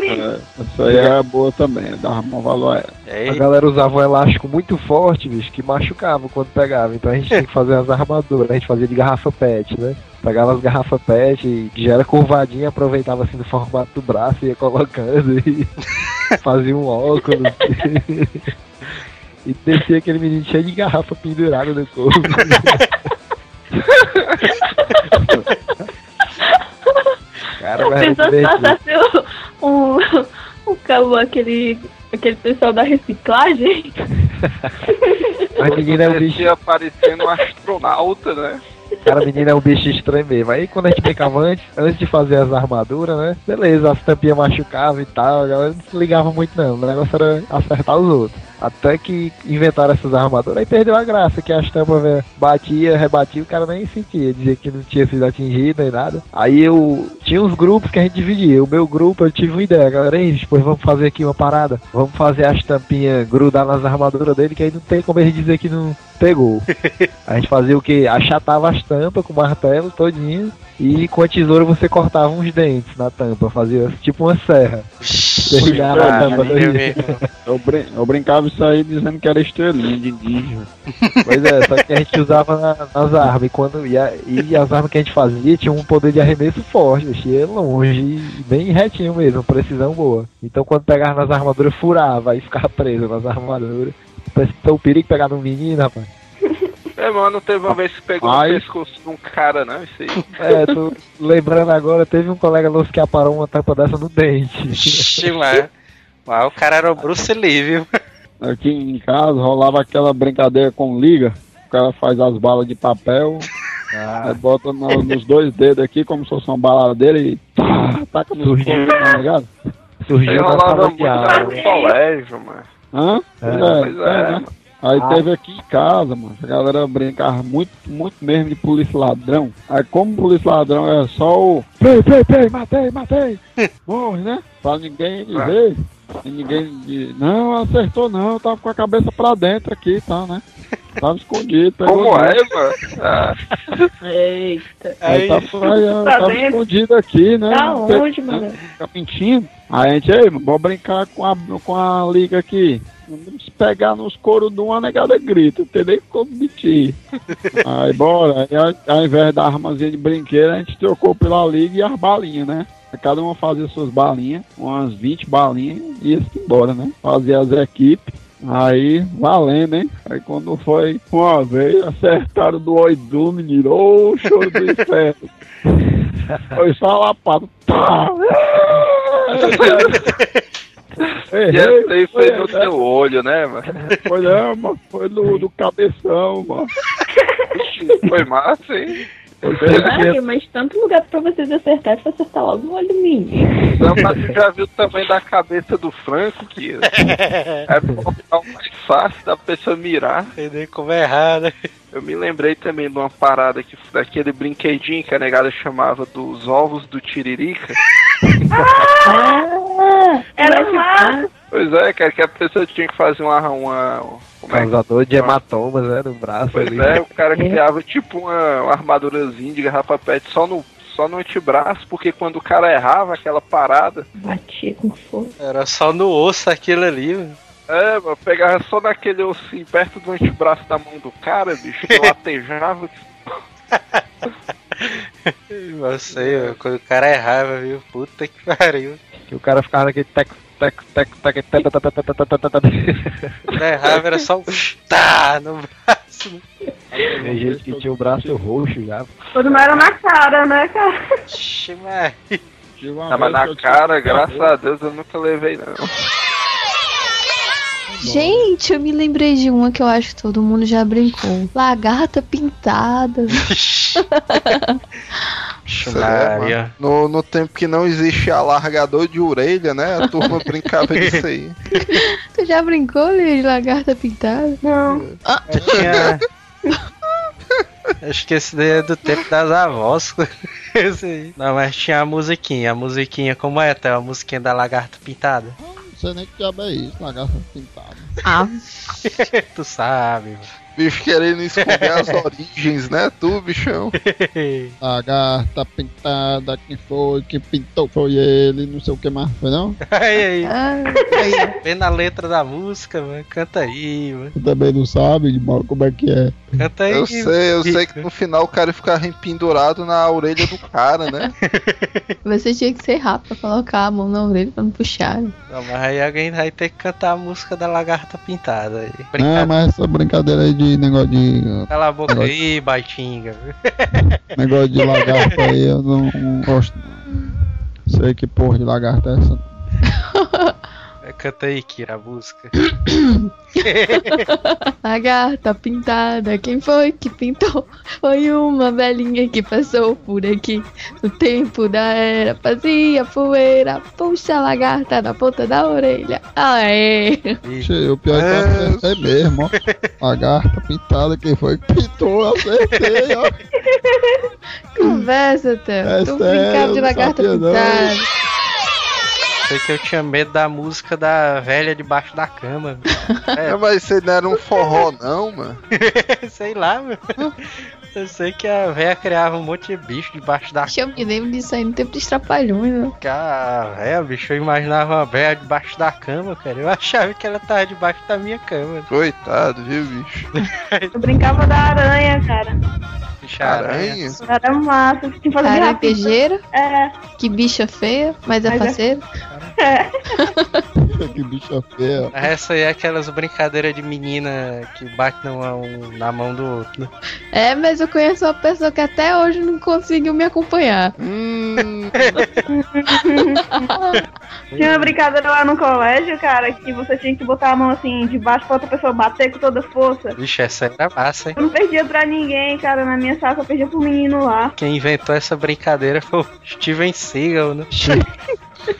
Me. É, essa aí é boa também, dava um valor a ela. E A galera usava um elástico muito forte, bicho, que machucava quando pegava. Então a gente tinha que fazer as armaduras, a gente fazia de garrafa pet, né? Pegava as garrafas pet, que já era curvadinha, aproveitava assim do formato do braço e ia colocando e fazia um óculos. e descia aquele menino cheio de garrafa pendurada no corpo. Cara, mas era O, o, cabo, aquele, aquele pessoal da reciclagem. Mas menino é um bicho Parecia parecendo um astronauta, né? Cara, menino é um bicho estranho mesmo. Aí quando a gente brincava antes, antes de fazer as armaduras, né? Beleza, as tampinhas machucavam e tal, a galera não se ligava muito não. O negócio era acertar os outros. Até que inventaram essas armaduras, aí perdeu a graça, que as tampas velho, batia, rebatia, o cara nem sentia, dizia que não tinha sido atingido nem nada. Aí eu tinha uns grupos que a gente dividia. O meu grupo eu tive uma ideia, galera, aí, depois vamos fazer aqui uma parada. Vamos fazer as tampinhas grudar nas armaduras dele, que aí não tem como ele dizer que não pegou. A gente fazia o que? Achatava as tampas com martelo todinho e com a tesoura você cortava uns dentes na tampa, fazia tipo uma serra. Terminava a tampa do meu jeito. irmão. Eu, brin- eu brincava isso aí dizendo que era estrelinha de indígena. Pois é, só que a gente usava na- nas armas e, quando, e, a- e as armas que a gente fazia tinham um poder de arremesso forte, ia longe, e bem retinho mesmo, precisão boa. Então quando pegava nas armaduras, furava e ficava preso nas armaduras. Parece que tem o perigo pegar no menino, rapaz. É, mano, teve uma vez que pegou Ai. no pescoço de um cara, não, isso aí. É, tô lembrando agora, teve um colega nosso que aparou uma tampa dessa no dente. Ixi, mas, mas o cara era o Bruce Lee, viu? Aqui em casa rolava aquela brincadeira com liga. O cara faz as balas de papel, aí bota no- nos dois dedos aqui, como se fosse uma baladeira e tá, taca no Surgiu. tá ligado? Surgiu Aí na rolava sala muito de aula. no colégio, mano. Hã? É, pois é, né? mano. Aí Ah. teve aqui em casa, mano, a galera brincava muito, muito mesmo de polícia ladrão. Aí como polícia ladrão é só o Pei, pei, pei, matei, matei, morre, né? Pra ninguém dizer, e ninguém diz, não, acertou não, tava com a cabeça pra dentro aqui, tá, né? Tava escondido, pegou Como é, mano? Ah, Eita. Aí, tá, aí, Pra tava dentro? escondido aqui, né? Tá sei- onde, mano? Fica mentindo. Aí a gente, ei, mano, vamos brincar com a, com a liga aqui. Vamos pegar nos coros de uma negada grita, não tem nem como mentir. aí bora, aí, ao- invés da armazinha de brinquedo, a gente trocou pela liga e as balinhas, né? Cada uma fazia suas balinhas, umas 20 balinhas, e ia embora, né? Fazia as equipes. Aí, valendo, hein? Aí quando foi uma vez, acertaram do do menino, ô choro do inferno. Foi só lapada. Pá! e Errei, essa aí foi foi, no teu olho, né, mano? foi, não, mano, foi no, do cabeção, mano. Foi massa, hein? Caraca, mas tanto lugar pra vocês acertar, pra acertar logo no olho menino. Não, mas tu já viu o tamanho da cabeça do Franco, que é o mais fácil da pessoa mirar. Entendeu como é errado. Eu me lembrei também de uma parada que, daquele brinquedinho que a negada chamava dos ovos do Tiririca. Ah, Era massa. Pois é, cara, que a pessoa tinha que fazer uma. uma como é Causador de hematomas, né, no braço Pois ali. é, o cara criava tipo uma, uma armadurazinha de garrafa pet só no, só no antebraço, porque quando o cara errava aquela parada, batia com força. Era só no osso aquilo ali, mano. é, mano, pegava só naquele ossinho perto do antebraço da mão do cara, bicho, que latejava. Eu sei, quando o cara errava, viu? Puta que pariu. Que o cara ficava naquele tec, tec, tec, tec, tec, tec, tec, tec, tec, tec, tec, errava era só um tá no braço. Tem gente que tinha o braço roxo já. Quando não era na cara, né, cara? Ixi, mas... Tava na cara, graças a Deus eu nunca levei não. Gente, eu me lembrei de uma que eu acho que todo mundo já brincou. Lagarta pintada. Lá, Maria. No, no tempo que não existia alargador de orelha, né? A turma brincava disso aí. Tu já brincou, Lili, de lagarta pintada? Não. Tinha... Acho que esse daí é do tempo das avós. Esse aí. Não, mas tinha a musiquinha. A musiquinha, como é? Tem a musiquinha da lagarta pintada. Não sei nem que diabo é isso, lagarta pintada. Ah, tu sabe, mano. Bicho querendo esconder as origens, né? Tu, bichão. Lagarta pintada, quem foi que pintou foi ele, não sei o que mais, foi não? aí, aí. ah, aí. Vê na letra da música, mano. Canta aí, mano. Tu também não sabe de mal como é que é. Canta aí. Eu sei, eu sei que no final o cara ficava pendurado na orelha do cara, né? Você tinha que ser rápido pra colocar a mão na orelha pra não puxar. Não, mas aí alguém vai ter que cantar a música da lagarta pintada aí. Ah, mas essa brincadeira aí de negócio de. Cala a boca aí, baitinga. negócio de lagarta aí eu não, não gosto. Não. Sei que porra de lagarta é essa. Canta aí, Kira, a música. Lagarta pintada, quem foi que pintou? Foi uma velhinha que passou por aqui. No tempo da era, fazia poeira. Puxa a lagarta na ponta da orelha. Aê! Che, o pior é que eu acertei mesmo, ó. Lagarta pintada, quem foi que pintou? Eu acertei, ó. Conversa, Theo. É tu sério, brincava de lagarta sabia, não. Sei que eu tinha medo da música da velha debaixo da cama. É, mas você não era um forró, não, mano. Sei lá, meu. Eu sei que a velha criava um monte de bicho debaixo da Eu me lembro disso aí no tempo dos trapalhões, né? cama. É, bicho, eu imaginava uma velha debaixo da cama, cara. Eu achava que ela tava debaixo da minha cama. Coitado, viu, bicho? Eu brincava da aranha, cara. Bicho aranha. Aranha? Era massa. Que fazer Caranguejeira, É, que bicha feia, mas é Mas é- faceira. é. que bicha feia. Essa aí é aquelas brincadeiras de menina que bate na mão, na mão do outro. É, mas eu conheço uma pessoa que até hoje não conseguiu me acompanhar. Hum, Tinha uma brincadeira lá no colégio, cara, que você tinha que botar a mão assim debaixo pra outra pessoa bater com toda força. Vixe, essa era massa, hein? Eu não perdia pra ninguém, cara, na minha pro menino lá. Quem inventou essa brincadeira foi o Steven Seagal, né?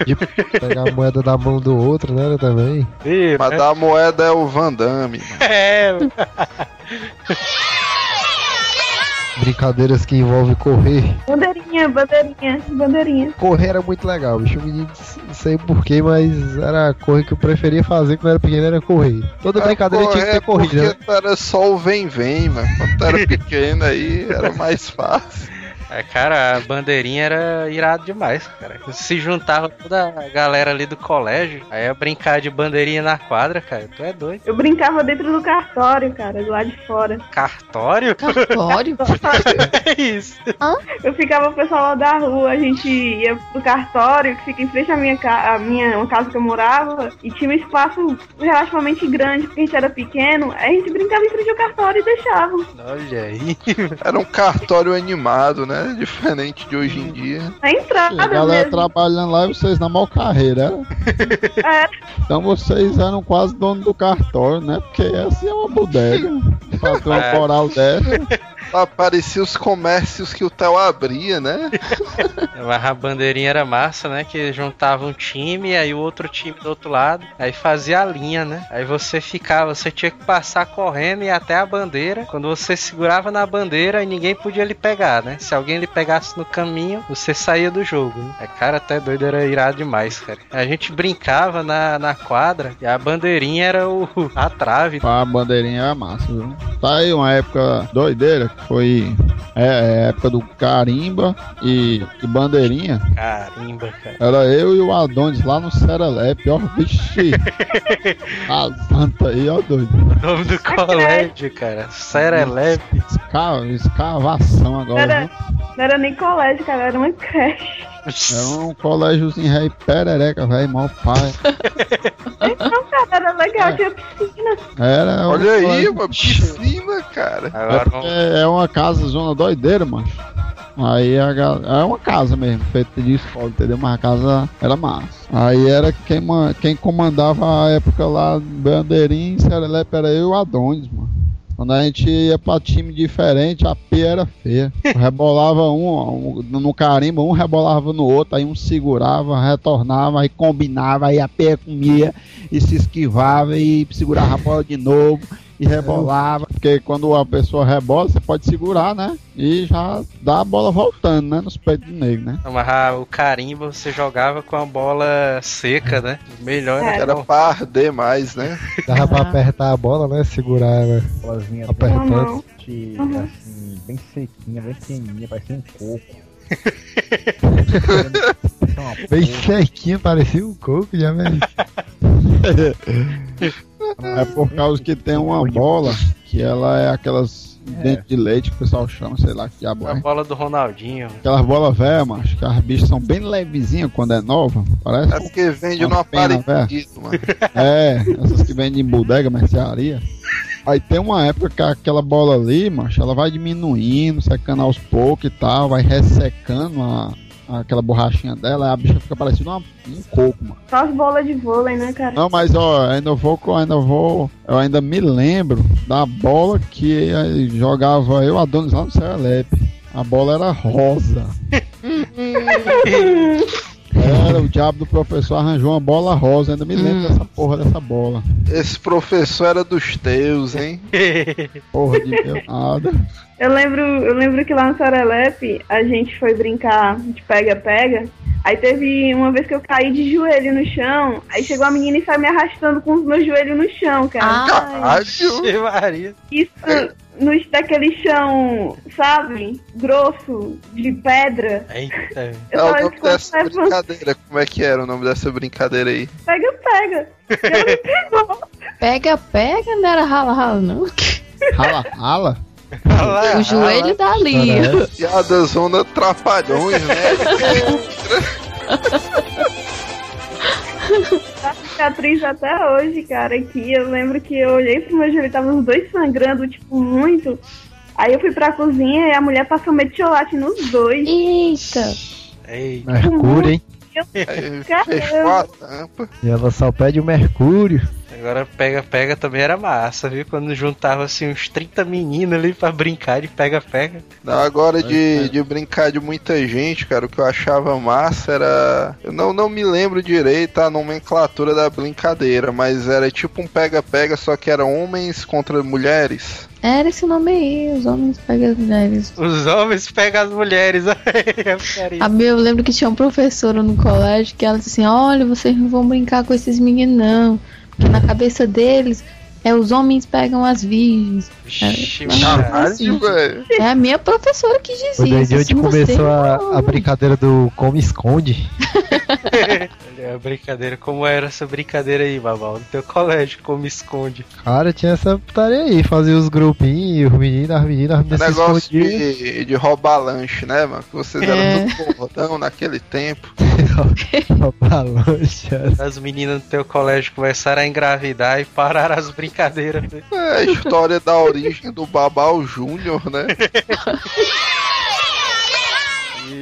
De pegar a moeda da mão do outro, né? Também. Ih, mas da moeda é o Van Damme. É, Brincadeiras que envolvem correr. Bandeirinha, bandeirinha, bandeirinha. Correr era muito legal, bicho. O menino, não sei porquê, mas era a correr que eu preferia fazer quando era pequeno, era correr. Toda brincadeira tinha que ter corrida, né? Porque era só o vem-vem, mano. Quando tu era pequeno aí, era mais fácil. É, cara, a bandeirinha era irado demais, cara. Se juntava toda a galera ali do colégio, aí ia brincar de bandeirinha na quadra, cara. Tu é doido. Eu brincava dentro do cartório, cara, do lado de fora. Cartório? Cartório? é isso. Eu ficava o pessoal lá da rua, a gente ia pro cartório, que fica em frente à minha, ca- à minha uma casa que eu morava, e tinha um espaço relativamente grande, porque a gente era pequeno, aí a gente brincava em frente ao cartório e deixava. Olha aí. Era um cartório animado, né? Diferente de hoje em dia. A entrada A galera mesmo. trabalhando lá e vocês na mal carreira, era? É, Então vocês eram quase dono do cartório, né? Porque essa é uma bodega. Pra ter uma É. coral dessa. Lá parecia os comércios que o Theo abria, né? Mas a bandeirinha era massa, né? Que juntava um time, aí o outro time do outro lado, aí fazia a linha, né? Aí você ficava, você tinha que passar correndo e até a bandeira. Quando você segurava na bandeira, e ninguém podia lhe pegar, né? Se alguém lhe pegasse no caminho, você saía do jogo. Né? É, cara, até doido, era irado demais, cara. A gente brincava na, na quadra e a bandeirinha era o, a trave. A bandeirinha era massa, viu? Tá aí uma época doideira, foi é, é, época do carimba e, e bandeirinha. Carimba, cara. Era eu e o Adonis lá no Serelepe, ó, vixe. a santa aí, ó, doido. O nome do colégio, cara. Serelepe. Esca, escavação agora, era, viu? não era nem colégio, cara, era uma creche. Era um colégiozinho rei perereca, velho, mal pai. Então, cara, era legal, tinha piscina. Era um Olha aí, uma piscina, cara. É, é uma casa, zona doideira, mano. Aí a é uma casa mesmo, feita de escola, entendeu? Mas a casa era massa. Aí era quem, quem comandava a época lá, Bandeirinha, Serelepe, era eu e o Adonis, mano. Quando a gente ia pra time diferente, a P era feia. Rebolava um, um no carimbo, um rebolava no outro, aí um segurava, retornava, aí combinava, aí a P comia e se esquivava e segurava a bola de novo e rebolava. Porque quando a pessoa rebola, você pode segurar, né? E já dá a bola voltando, né? Nos peitos do negro, né? Mas ah, o carimbo você jogava com a bola seca, né? Melhor É. Era pra arder mais, né? Dava pra apertar a bola, né? Segurar ela. Bolazinha Apertando. assim, bem sequinha, bem pequenininha, parecia um coco. Bem sequinho, parecia um coco já, velho. É por causa que tem uma bola que ela é aquelas dente de leite que o pessoal chama, sei lá que diabo A é. bola do Ronaldinho. Aquelas bolas velhas, macho, que as bichas são bem levezinhas quando é nova, parece. É porque vende no aparelho, mano. É, essas que vendem em bodega, mercearia. Aí tem uma época que aquela bola ali, macho, ela vai diminuindo, secando aos poucos e tal, vai ressecando a, aquela borrachinha dela, a bicha fica parecendo uma- um coco, mano. Só as bolas de vôlei, né, cara? Não, mas ó, ainda vou, ainda vou, eu ainda me lembro da bola que jogava eu, Adonis lá no Serelepe. A bola era rosa. Era, o diabo do professor arranjou uma bola rosa, ainda me lembro Hum. dessa porra dessa bola. Esse professor era dos teus, hein? Porra de meu nada. Eu lembro, eu lembro que lá no Sarelepe a gente foi brincar de pega-pega. Aí teve uma vez que eu caí de joelho no chão. Aí chegou a menina e saiu me arrastando com os meus joelhos no chão, cara. Ai, Maria. Isso no, daquele chão, sabe? Grosso, de pedra. Eita. Eu É o nome dessa levando brincadeira. Como é que era o nome dessa brincadeira aí? me pegou. Pega, pega, não era rala, rala, não. Rala, rala. O joelho tá ali. Piada zona trapalhões, né? Tá cicatriz até hoje, cara, aqui. Eu lembro que eu olhei pro meu joelho, tava os dois sangrando, tipo, muito. Aí eu fui pra cozinha e a mulher passou metiolate nos dois. Eita! Ei, Mercúrio, hein? Caramba. fechou a tampa. E ela só pede o Mercúrio. Agora pega-pega também era massa, viu? Quando juntava assim uns 30 meninos ali pra brincar de pega-pega. Não, agora de, de brincar de muita gente, cara, o que eu achava massa era. Eu não, não me lembro direito a nomenclatura da brincadeira, mas era tipo um pega-pega, só que era homens contra mulheres. Era esse nome aí, os homens pegam as mulheres. Os homens pegam as mulheres. A meu, eu lembro que tinha uma professora no colégio que ela disse assim: Olha, vocês não vão brincar com esses meninos, não. Na cabeça deles é os homens pegam as virgens. Vixe, É, cara. Caralho, velho. é a minha professora que dizia de onde assim, você começou a, a brincadeira do come esconde. Olha a brincadeira. Como era essa brincadeira aí, Babal? No teu colégio, como esconde. Cara, tinha essa putaria aí, fazia os grupinhos, os meninos, as meninas, as É meninas negócio de, de roubar lanche, né, mano? Que vocês É. eram tudo gordão naquele tempo. Balança. As meninas no teu colégio começaram a engravidar e pararam as brincadeiras. É a história da origem do Babal Júnior, né?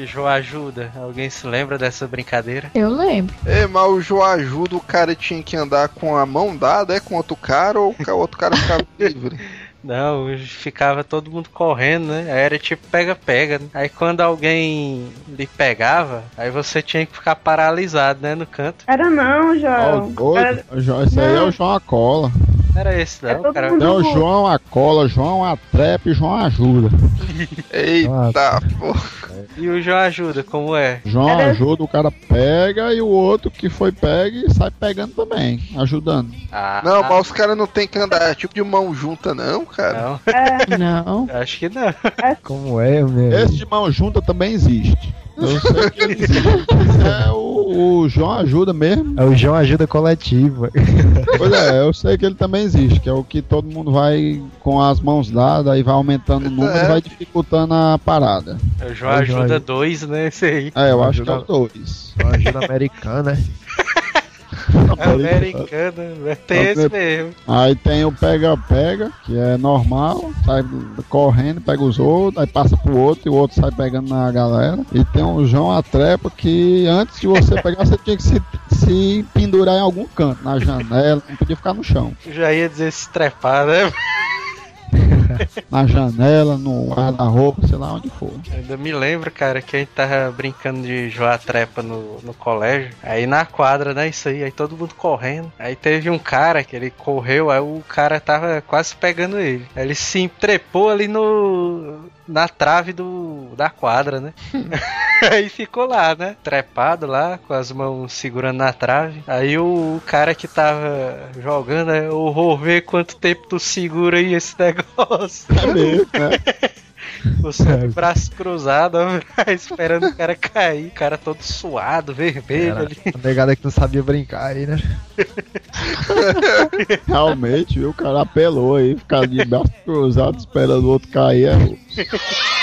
E João ajuda. Alguém se lembra dessa brincadeira? Eu lembro. É, mas o João ajuda, o cara tinha que andar com a mão dada, é com outro cara, ou o outro cara ficava livre? Não, ficava todo mundo correndo, né? Aí era tipo pega-pega. né? Aí quando alguém lhe pegava, aí você tinha que ficar paralisado, né? No canto. Era não, João. doido. Era- O João- Esse aí é o João Acola. Não era esse, É não, todo cara. Não, o João Acola, João Atrepe, João Ajuda. Eita, pô. E o João ajuda, como é? João Era- ajuda, o cara pega e o outro que foi pega sai pegando também, ajudando. Ah, Não, mas os caras não tem que andar tipo de mão junta, não, cara. não. É, Não. Acho que não. Como é, meu? Esse de mão junta também existe. Eu sei que É o, o João ajuda mesmo. É o João Ajuda Coletiva. Pois é, eu sei que ele também existe, que é o que todo mundo vai com as mãos dadas e vai aumentando o número É. e vai dificultando a parada. O João É o ajuda João. dois, né? Esse aí. É, eu acho Ajuda- que é o dois. João Ajuda Americana. Americana, né? tem esse mesmo. Aí tem o pega-pega, que é normal, sai correndo, pega os outros, aí passa pro outro e o outro sai pegando na galera. E tem o João Atrepa, que antes de você pegar, você tinha que se, se pendurar em algum canto, na janela, não podia ficar no chão. Já ia dizer se trepar, né? Na janela, no guarda-roupa, sei lá onde for. Ainda me lembro, cara, que a gente tava brincando de joar trepa no, no colégio. Aí na quadra, né? Isso aí, aí todo mundo correndo. Aí teve um cara que ele correu, aí o cara tava quase pegando ele. Aí ele se trepou ali no. Na trave do, da quadra, né? aí ficou lá, né? Trepado lá, com as mãos segurando na trave. Aí o, cara que tava jogando, eu vou ver quanto tempo tu segura aí esse negócio. É mesmo, né? Você de braço cruzado, ó, esperando o cara cair, o cara todo suado, vermelho Era ali. a negada que não sabia brincar aí, né? Realmente, viu? O cara apelou aí, ficar de braço cruzado esperando o outro cair. É...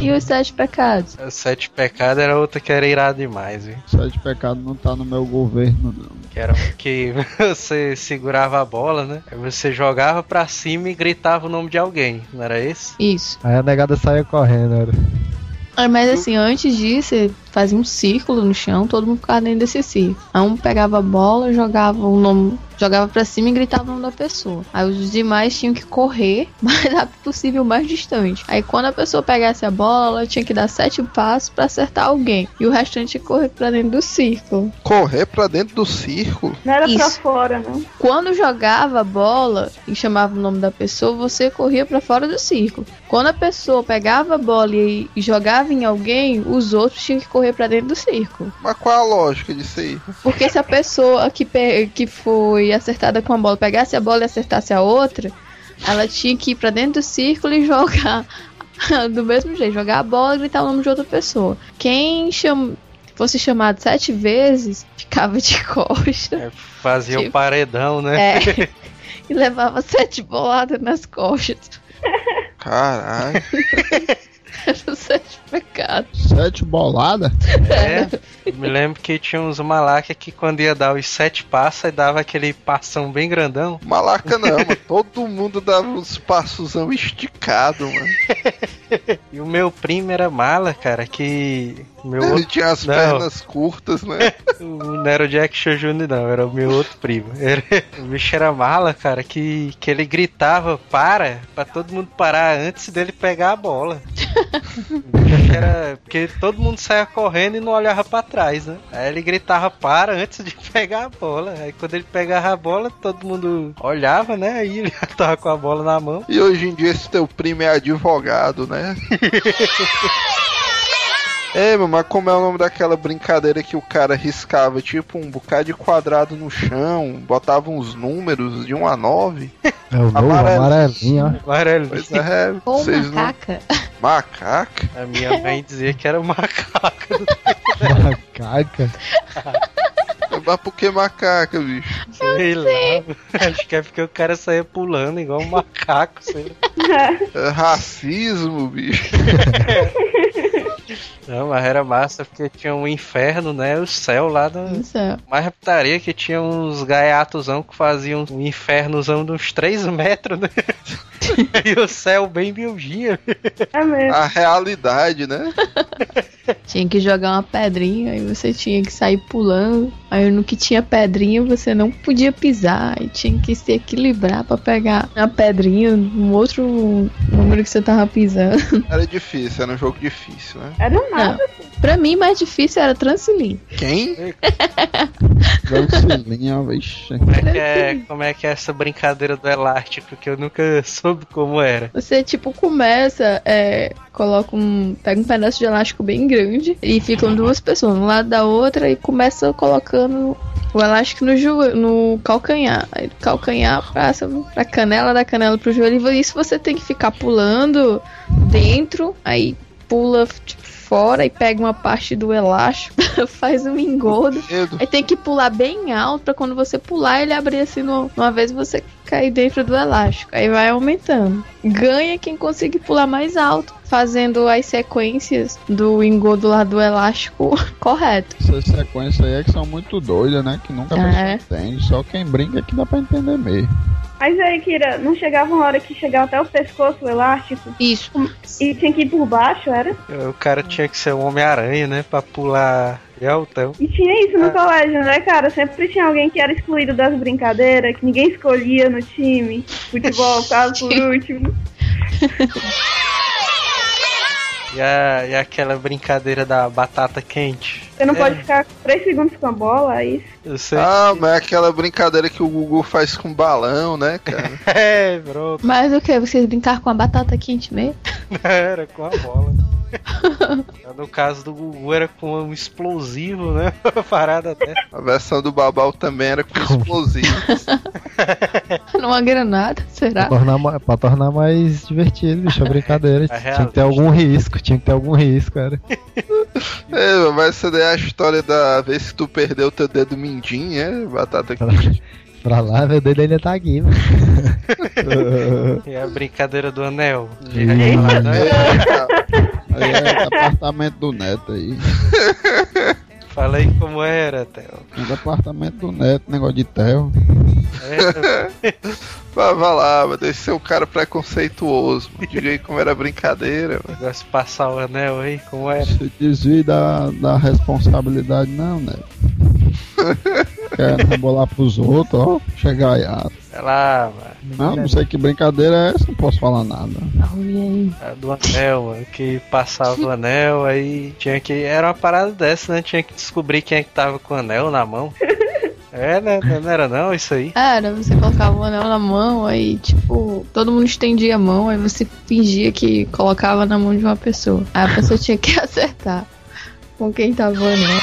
E os sete pecados? Os Sete pecados era outra que era irado demais, viu? Sete pecado não tá no meu governo, não. Que era que você segurava a bola, né? Aí você jogava pra cima e gritava o nome de alguém, não era esse? Isso. Aí a negada saía correndo, era. Ah, Mas assim, antes disso, fazia um círculo no chão, todo mundo ficava dentro desse círculo. Aí um pegava a bola, jogava o nome, jogava pra cima e gritava o nome da pessoa. Aí os demais tinham que correr o mais rápido possível, o mais distante. Aí quando a pessoa pegasse a bola, ela tinha que dar sete passos pra acertar alguém. E o restante tinha que correr pra dentro do círculo. Correr pra dentro do círculo? não era pra Isso. fora, não. Quando jogava a bola e chamava o nome da pessoa, você corria pra fora do círculo. Quando a pessoa pegava a bola e jogava em alguém, os outros tinham que correr pra dentro do círculo. Mas qual a lógica disso aí? Porque se a pessoa que, que foi acertada com a bola pegasse a bola e acertasse a outra, ela tinha que ir pra dentro do círculo e jogar do mesmo jeito, jogar a bola e gritar o nome de outra pessoa. Quem cham... fosse chamado sete vezes ficava de costa É, fazia o Tipo- paredão, né? é, e levava sete boladas nas costas. Caralho. Sete pecados. Sete boladas? É, eu me lembro que tinha uns malaca que quando ia dar os sete passos, aí dava aquele passão bem grandão. Malaca não, mano. Todo mundo dava uns passosão esticado, mano. E o meu primo era mala, cara, que. Meu Ele outro... tinha as Não. pernas curtas, né? Não era o Jackson Jr., não, era o meu outro primo. Era- O bicho era mala, cara, que, que ele gritava para, pra todo mundo parar antes dele pegar a bola. Era. Porque todo mundo saia correndo e não olhava pra trás, né? Aí ele gritava para antes de pegar a bola. Aí quando ele pegava a bola, todo mundo olhava, né? Aí ele já tava com a bola na mão. E hoje em dia esse teu primo é advogado, né? É, meu, mas como é o nome daquela brincadeira que o cara riscava tipo um bocado de quadrado no chão, botava uns números de 1 a 9? É o novo amarelinho, ó. Amarelo. Pois é, Ou vocês não... macaca. Macaca? A minha mãe dizia que era macaco. Macaca. Mas por que macaca, bicho? Sei lá. Acho que é porque o cara saía pulando igual um macaco, sei lá. É racismo, bicho. Não, mas era massa porque tinha um inferno, né? O céu lá da. No céu. Mais putaria que tinha uns gaiatosão que faziam um infernozão de uns 3 metros, né? e o céu bem miudinho. É mesmo. A realidade, né? Tinha que jogar uma pedrinha, aí você tinha que sair pulando. Aí no que tinha pedrinha, você não podia pisar. Aí tinha que se equilibrar pra pegar a pedrinha no outro número que você tava pisando. Era difícil, era um jogo difícil, né? Era nada. Pra mim, mais difícil era Transilim. Quem? Dancelinha, vixe. Como é, que é, como é que é essa brincadeira do elástico que eu nunca soube como era? Você, tipo, começa, é, coloca um. Pega um pedaço de elástico bem grande e ficam duas pessoas, um lado da outra, e começa colocando o elástico no, joelho, no calcanhar. Aí do calcanhar passa pra canela, da canela pro joelho. E isso você tem que ficar pulando dentro, aí pula tipo, fora e pega uma parte do elástico, faz um engodo. Medo. Aí tem que pular bem alto pra quando você pular ele abrir assim no- uma vez você cair dentro do elástico. Aí vai aumentando. Ganha quem conseguir pular mais alto, fazendo as sequências do engodo lá do elástico correto. Essas sequências aí é que são muito doidas, né? Que nunca É. entende. Só quem brinca é que dá pra entender mesmo. Mas aí, Kira, não chegava uma hora que chegava até o pescoço o elástico? Isso. E tinha que ir por baixo, era? O cara tinha que ser um Homem-Aranha, né? Pra pular de altão. E tinha isso no colégio, né, cara? Sempre tinha alguém que era excluído das brincadeiras, que ninguém escolhia no time. Futebol, ficava por último. E, a, e aquela brincadeira da batata quente. Você não É. pode ficar 3 segundos com a bola, é isso. Eu sei. Ah, mas é aquela brincadeira que o Google faz com balão, né, cara? É, bro. Mas o que? Vocês brincar com a batata quente mesmo? Era com a bola. No caso do Gugu era com um explosivo, né? Parada dessa. A versão do Babal também era com explosivos. Numa granada, será? Pra tornar, pra tornar mais divertido, bicho, a brincadeira. A tinha que ter algum risco, tinha que ter algum risco, cara. É, mas essa daí é a história da vez que tu perdeu teu dedo mindinho, é? Batata quente. Pra lá, meu dedo ainda tá aqui, mano. E a brincadeira do anel. De Ih. Né? Aí é apartamento do neto aí. Fala aí como era, Theo. É do apartamento do neto, negócio de terra. É, vai lá, mas deve ser um cara preconceituoso. mano. Diga aí como era a brincadeira. mano. negócio de passar o anel aí, como era. Se desvia da, da responsabilidade, não, neto. Quer rebolar pros outros, ó. Chegar aí. Sei lá, mano. Não, não sei que brincadeira é essa, não posso falar nada. A do anel, mano, que passava o anel, aí tinha que. Era uma parada dessa, né? Tinha que descobrir quem é que tava com o anel na mão. É, né? Não era não isso aí. Era, você colocava o anel na mão, aí, tipo, todo mundo estendia a mão, aí você fingia que colocava na mão de uma pessoa. Aí a pessoa tinha que acertar com quem tava o anel.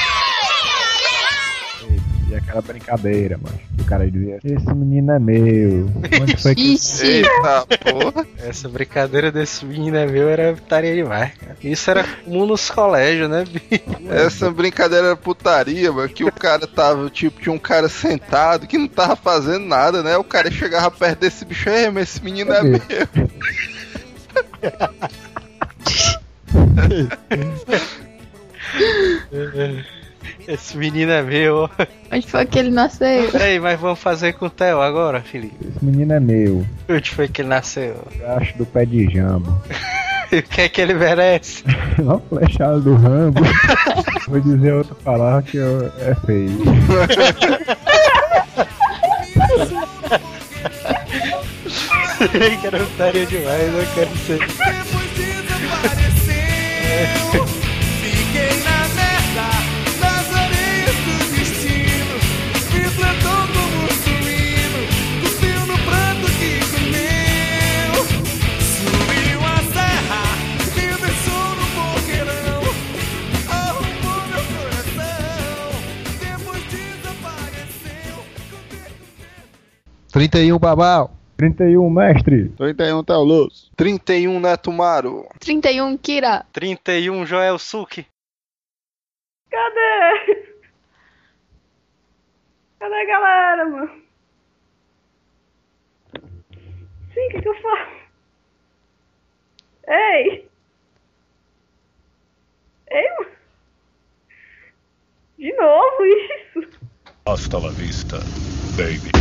E aquela brincadeira, mano. O cara dizia, esse menino é meu. Onde foi que Ixi, Eita porra. Essa brincadeira desse menino é meu era putaria demais, cara. Isso era comum nos colégios, né, bicho? Essa brincadeira era putaria, mano. Que o cara tava, tipo, tinha um cara sentado que não tava fazendo nada, né? O cara chegava perto desse bicho, é, mas esse menino é Cadê? meu. Esse menino é meu. Onde foi que ele nasceu? Peraí, mas vamos fazer com o Theo agora, Felipe. Esse menino é meu. Onde foi que ele nasceu? Acho do pé de jambo. o que é que ele merece? Uma flechada do Rambo. Vou dizer outra palavra que eu- é feio. que era otário demais, eu quero ser. 31 babau. 31, mestre. 31 Teolus. 31 Neto Maro. 31 Kira. 31 Joel Suki. Cadê? Cadê a galera, mano? Sim, o que, que eu faço? Ei! Ei, mano! De novo isso! Hasta la vista, baby.